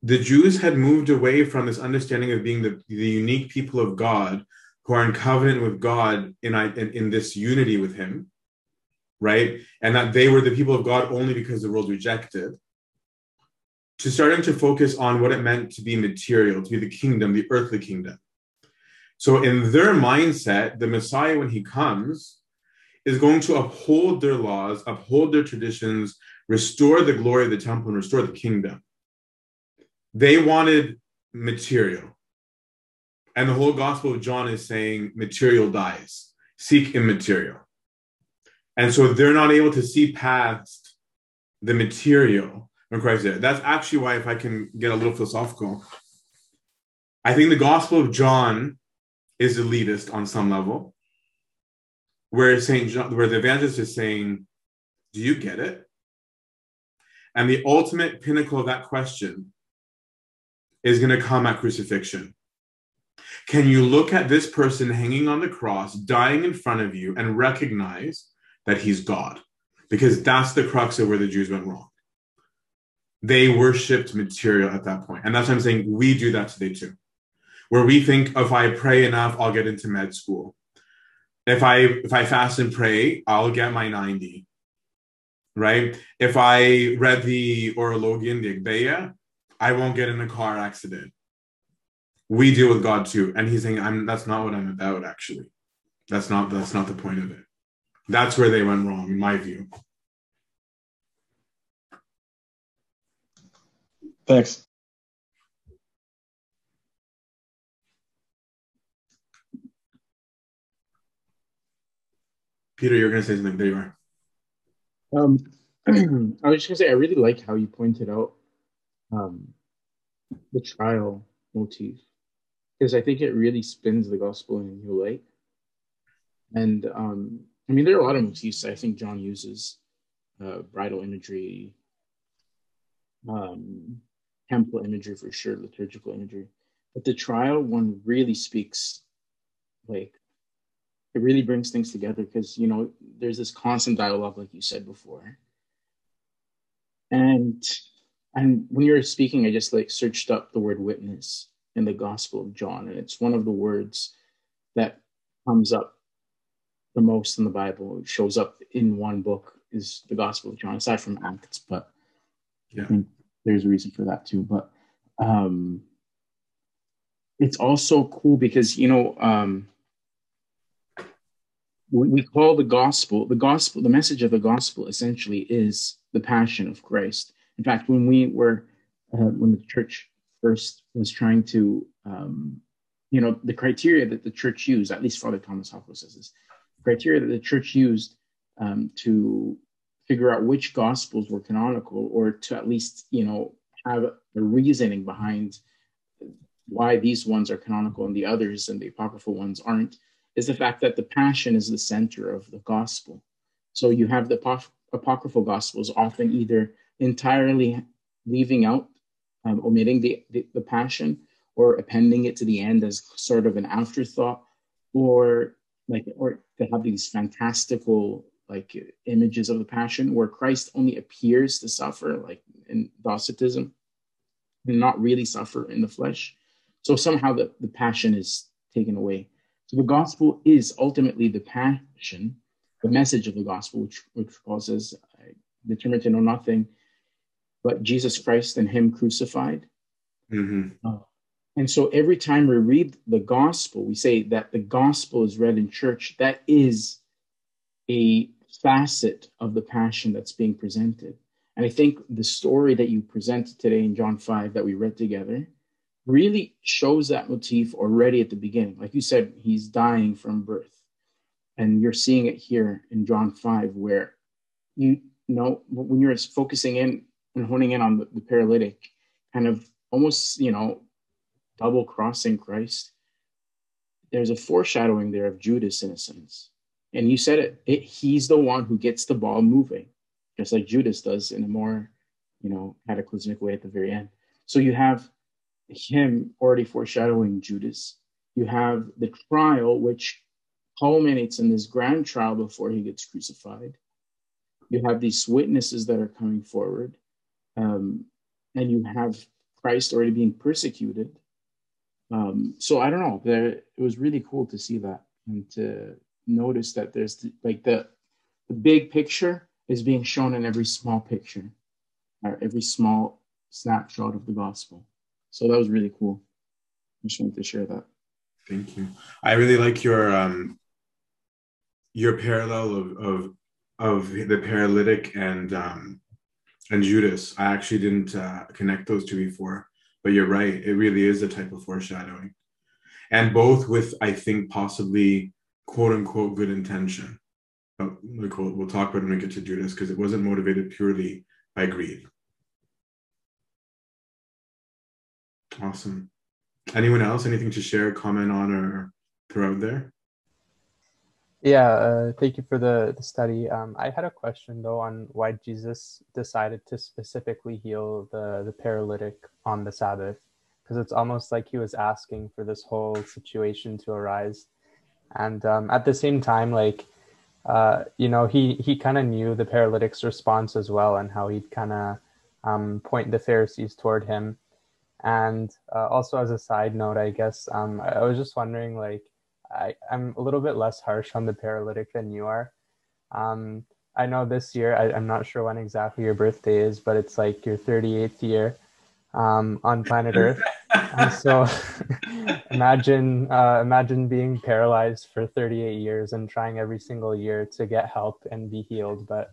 A: the jews had moved away from this understanding of being the, the unique people of god who are in covenant with god in, in in this unity with him right and that they were the people of god only because the world rejected to starting to focus on what it meant to be material to be the kingdom the earthly kingdom so, in their mindset, the Messiah, when he comes, is going to uphold their laws, uphold their traditions, restore the glory of the temple, and restore the kingdom. They wanted material. And the whole Gospel of John is saying material dies, seek immaterial. And so they're not able to see past the material when Christ there. That's actually why, if I can get a little philosophical, I think the Gospel of John is elitist on some level, where Saint John, where the evangelist is saying, "Do you get it?" And the ultimate pinnacle of that question is going to come at crucifixion. Can you look at this person hanging on the cross, dying in front of you, and recognize that he's God? Because that's the crux of where the Jews went wrong. They worshipped material at that point. And that's what I'm saying. We do that today too where we think if I pray enough, I'll get into med school. If I if I fast and pray, I'll get my 90. Right? If I read the Orologion, the Agpeya, I won't get in a car accident. We deal with God too. And he's saying, I'm that's not what I'm about, actually. That's not that's not the point of it. That's where they went wrong, in my view.
E: Thanks.
A: Peter, you're going to say something. There you are.
B: Um, I was just going to say, I really like how you pointed out um, the trial motif because I think it really spins the gospel in a new light. And um, I mean, there are a lot of motifs I think John uses: uh, bridal imagery, um, temple imagery for sure, liturgical imagery. But the trial one really speaks, like, it really brings things together because you know there's this constant dialogue, like you said before, and and when you were speaking, I just like searched up the word witness in the Gospel of John, and it's one of the words that comes up the most in the Bible. It shows up in one book is the Gospel of John, aside from Acts, but
A: Yeah.
B: I think there's a reason for that too. But um, it's also cool because you know um, we, we call the gospel the gospel the message of the gospel essentially is the passion of Christ. In fact, when we were uh, when the church first was trying to um, you know the criteria that the church used, at least Father Thomas Hopko says this, criteria that the church used um, to figure out which gospels were canonical or to at least you know have a reasoning behind why these ones are canonical and the others and the apocryphal ones aren't is the fact that the passion is the center of the gospel. So you have the apoc- apocryphal gospels often either entirely leaving out um, omitting the, the, the passion or appending it to the end as sort of an afterthought or like or to have these fantastical like images of the passion where Christ only appears to suffer, like in Docetism, and not really suffer in the flesh. So somehow the, the passion is taken away. So the gospel is ultimately the passion, the message of the gospel, which which Paul says, I determined to know nothing but Jesus Christ and Him crucified.
A: hmm
B: And so every time we read the gospel, we say that the gospel is read in church. That is a facet of the passion that's being presented. And I think the story that you presented today in John 5 that we read together really shows that motif already at the beginning. Like you said, he's dying from birth. And you're seeing it here in John 5, where you know, when you're focusing in and honing in on the, the paralytic, kind of almost, you know, double crossing Christ, there's a foreshadowing there of Judas in a sense. And you said it, it, he's the one who gets the ball moving, just like Judas does in a more, you know, cataclysmic way at the very end. So you have him already foreshadowing Judas. You have the trial, which culminates in this grand trial before he gets crucified. You have these witnesses that are coming forward. Um, and you have Christ already being persecuted. Um, so I don't know. There, it was really cool to see that and to notice that there's the, like the the big picture is being shown in every small picture, or every small snapshot of the gospel. So that was really cool. I just wanted to share that.
A: Thank you. I really like your um your parallel of of of the paralytic and um and Judas. I actually didn't uh, connect those two before, but you're right. It really is a type of foreshadowing, and both with I think possibly quote unquote good intention. But like we'll, we'll talk about it when we get to Judas because it wasn't motivated purely by greed. Awesome. Anyone else? Anything to share, comment on, or throw out there?
G: Yeah, uh, thank you for the, the study. Um, I had a question though on why Jesus decided to specifically heal the, the paralytic on the Sabbath, because it's almost like he was asking for this whole situation to arise. And um, at the same time, like, uh, you know, he, he kind of knew the paralytic's response as well and how he'd kind of um, point the Pharisees toward him. And uh, also, as a side note, I guess um, I, I was just wondering, like, I, I'm a little bit less harsh on the paralytic than you are. Um, I know this year, I, I'm not sure when exactly your birthday is, but it's like your 38th year um, on planet Earth. So imagine, uh, imagine being paralyzed for 38 years and trying every single year to get help and be healed, but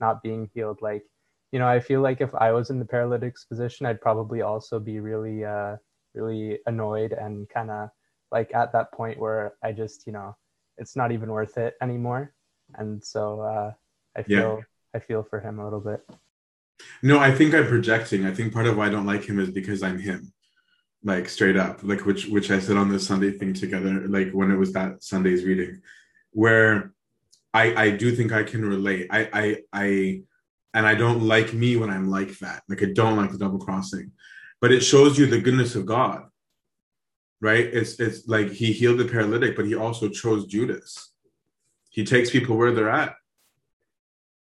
G: not being healed. Like, you know, I feel like if I was in the paralytic's position, I'd probably also be really, uh, really annoyed and kind of like at that point where I just, you know, it's not even worth it anymore. and so uh, I
A: Yeah.
G: feel I feel for him a little bit.
A: No, I think I'm projecting. I think part of why I don't like him is because I'm him. Like straight up. Like which which I said on the Sunday thing together, like when it was that Sunday's reading, where I I do think I can relate. I I I and I don't like me when I'm like that. Like I don't like the double crossing. But it shows you the goodness of God. Right? It's it's like he healed the paralytic, but he also chose Judas. He takes people where they're at.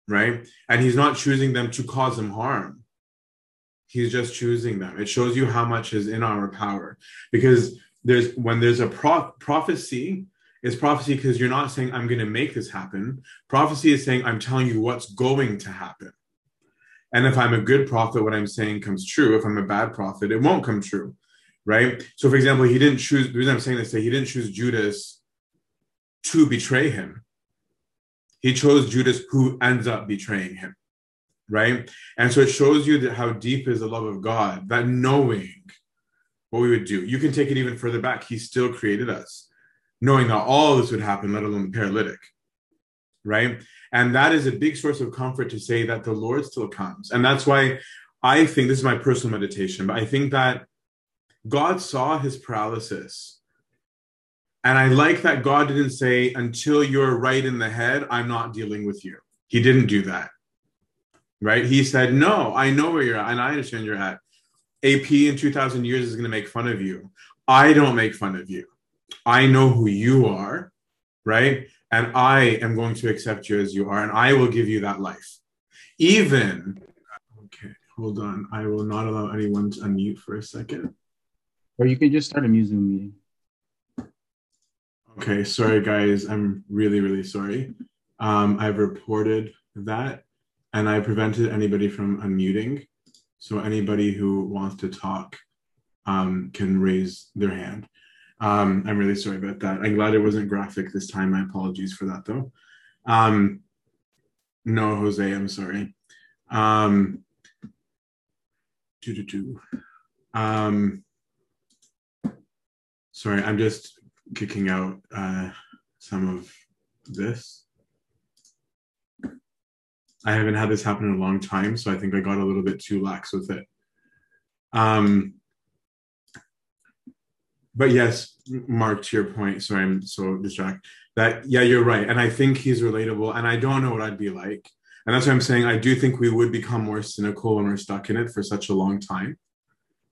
A: Right? and he's not choosing them to cause them harm he's just choosing them it shows you how much is in our power because there's when there's a pro- prophecy it's prophecy because you're not saying i'm going to make this happen prophecy is saying i'm telling you what's going to happen and if i'm a good prophet what i'm saying comes true if i'm a bad prophet it won't come true right so for example he didn't choose the reason i'm saying this is that he didn't choose judas to betray him he chose Judas, who ends up betraying him, right? And so it shows you that how deep is the love of God, that knowing what we would do. You can take it even further back. He still created us, knowing that all this would happen, let alone the paralytic, right? And that is a big source of comfort to say that the Lord still comes. And that's why I think this is my personal meditation, but I think that God saw his paralysis and I like that God didn't say, until you're right in the head, I'm not dealing with you. He didn't do that. Right? He said, No, I know where you're at, and I understand you're at. AP in 2,000 years is going to make fun of you. I don't make fun of you. I know who you are, right? And I am going to accept you as you are, and I will give you that life. Even, okay, hold on. I will not allow anyone to unmute for a second.
B: Or you can just start a new Zoom meeting.
A: Okay, sorry guys. I'm really, really sorry. Um, I've reported that and I prevented anybody from unmuting. So anybody who wants to talk um, can raise their hand. Um, I'm really sorry about that. I'm glad it wasn't graphic this time. My apologies for that though. Um, no, Jose, I'm sorry. Um, um, sorry, I'm just kicking out uh, some of this. I haven't had this happen in a long time, so I think I got a little bit too lax with it. Um, but yes, Mark, to your point, sorry, I'm so distracted. That yeah, you're right, and I think he's relatable, and I don't know what I'd be like, and that's why I'm saying I do think we would become more cynical when we're stuck in it for such a long time.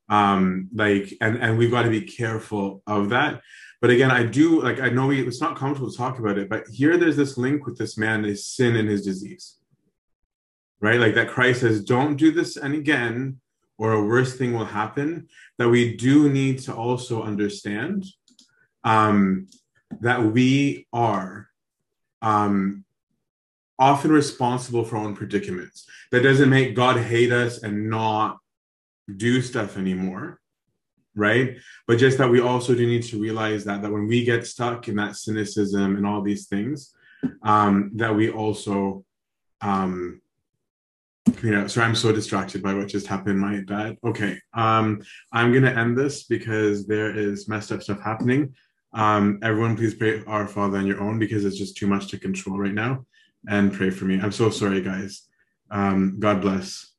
A: Um, like, and and we've got to be careful of that. But again, I do like I know we, it's not comfortable to talk about it, but here there's this link with this man, his sin and his disease, right? Like that Christ says, "Don't do this and again, or a worse thing will happen." That we do need to also understand um, that we are um, often responsible for our own predicaments. That doesn't make God hate us and not do stuff anymore right? But just that we also do need to realize that that when we get stuck in that cynicism and all these things um that we also um you know sorry i'm so distracted by what just happened my bad okay um i'm gonna end this because there is messed up stuff happening. Um everyone please pray our father on your own because it's just too much to control right now. And pray for me. I'm so sorry guys. Um god bless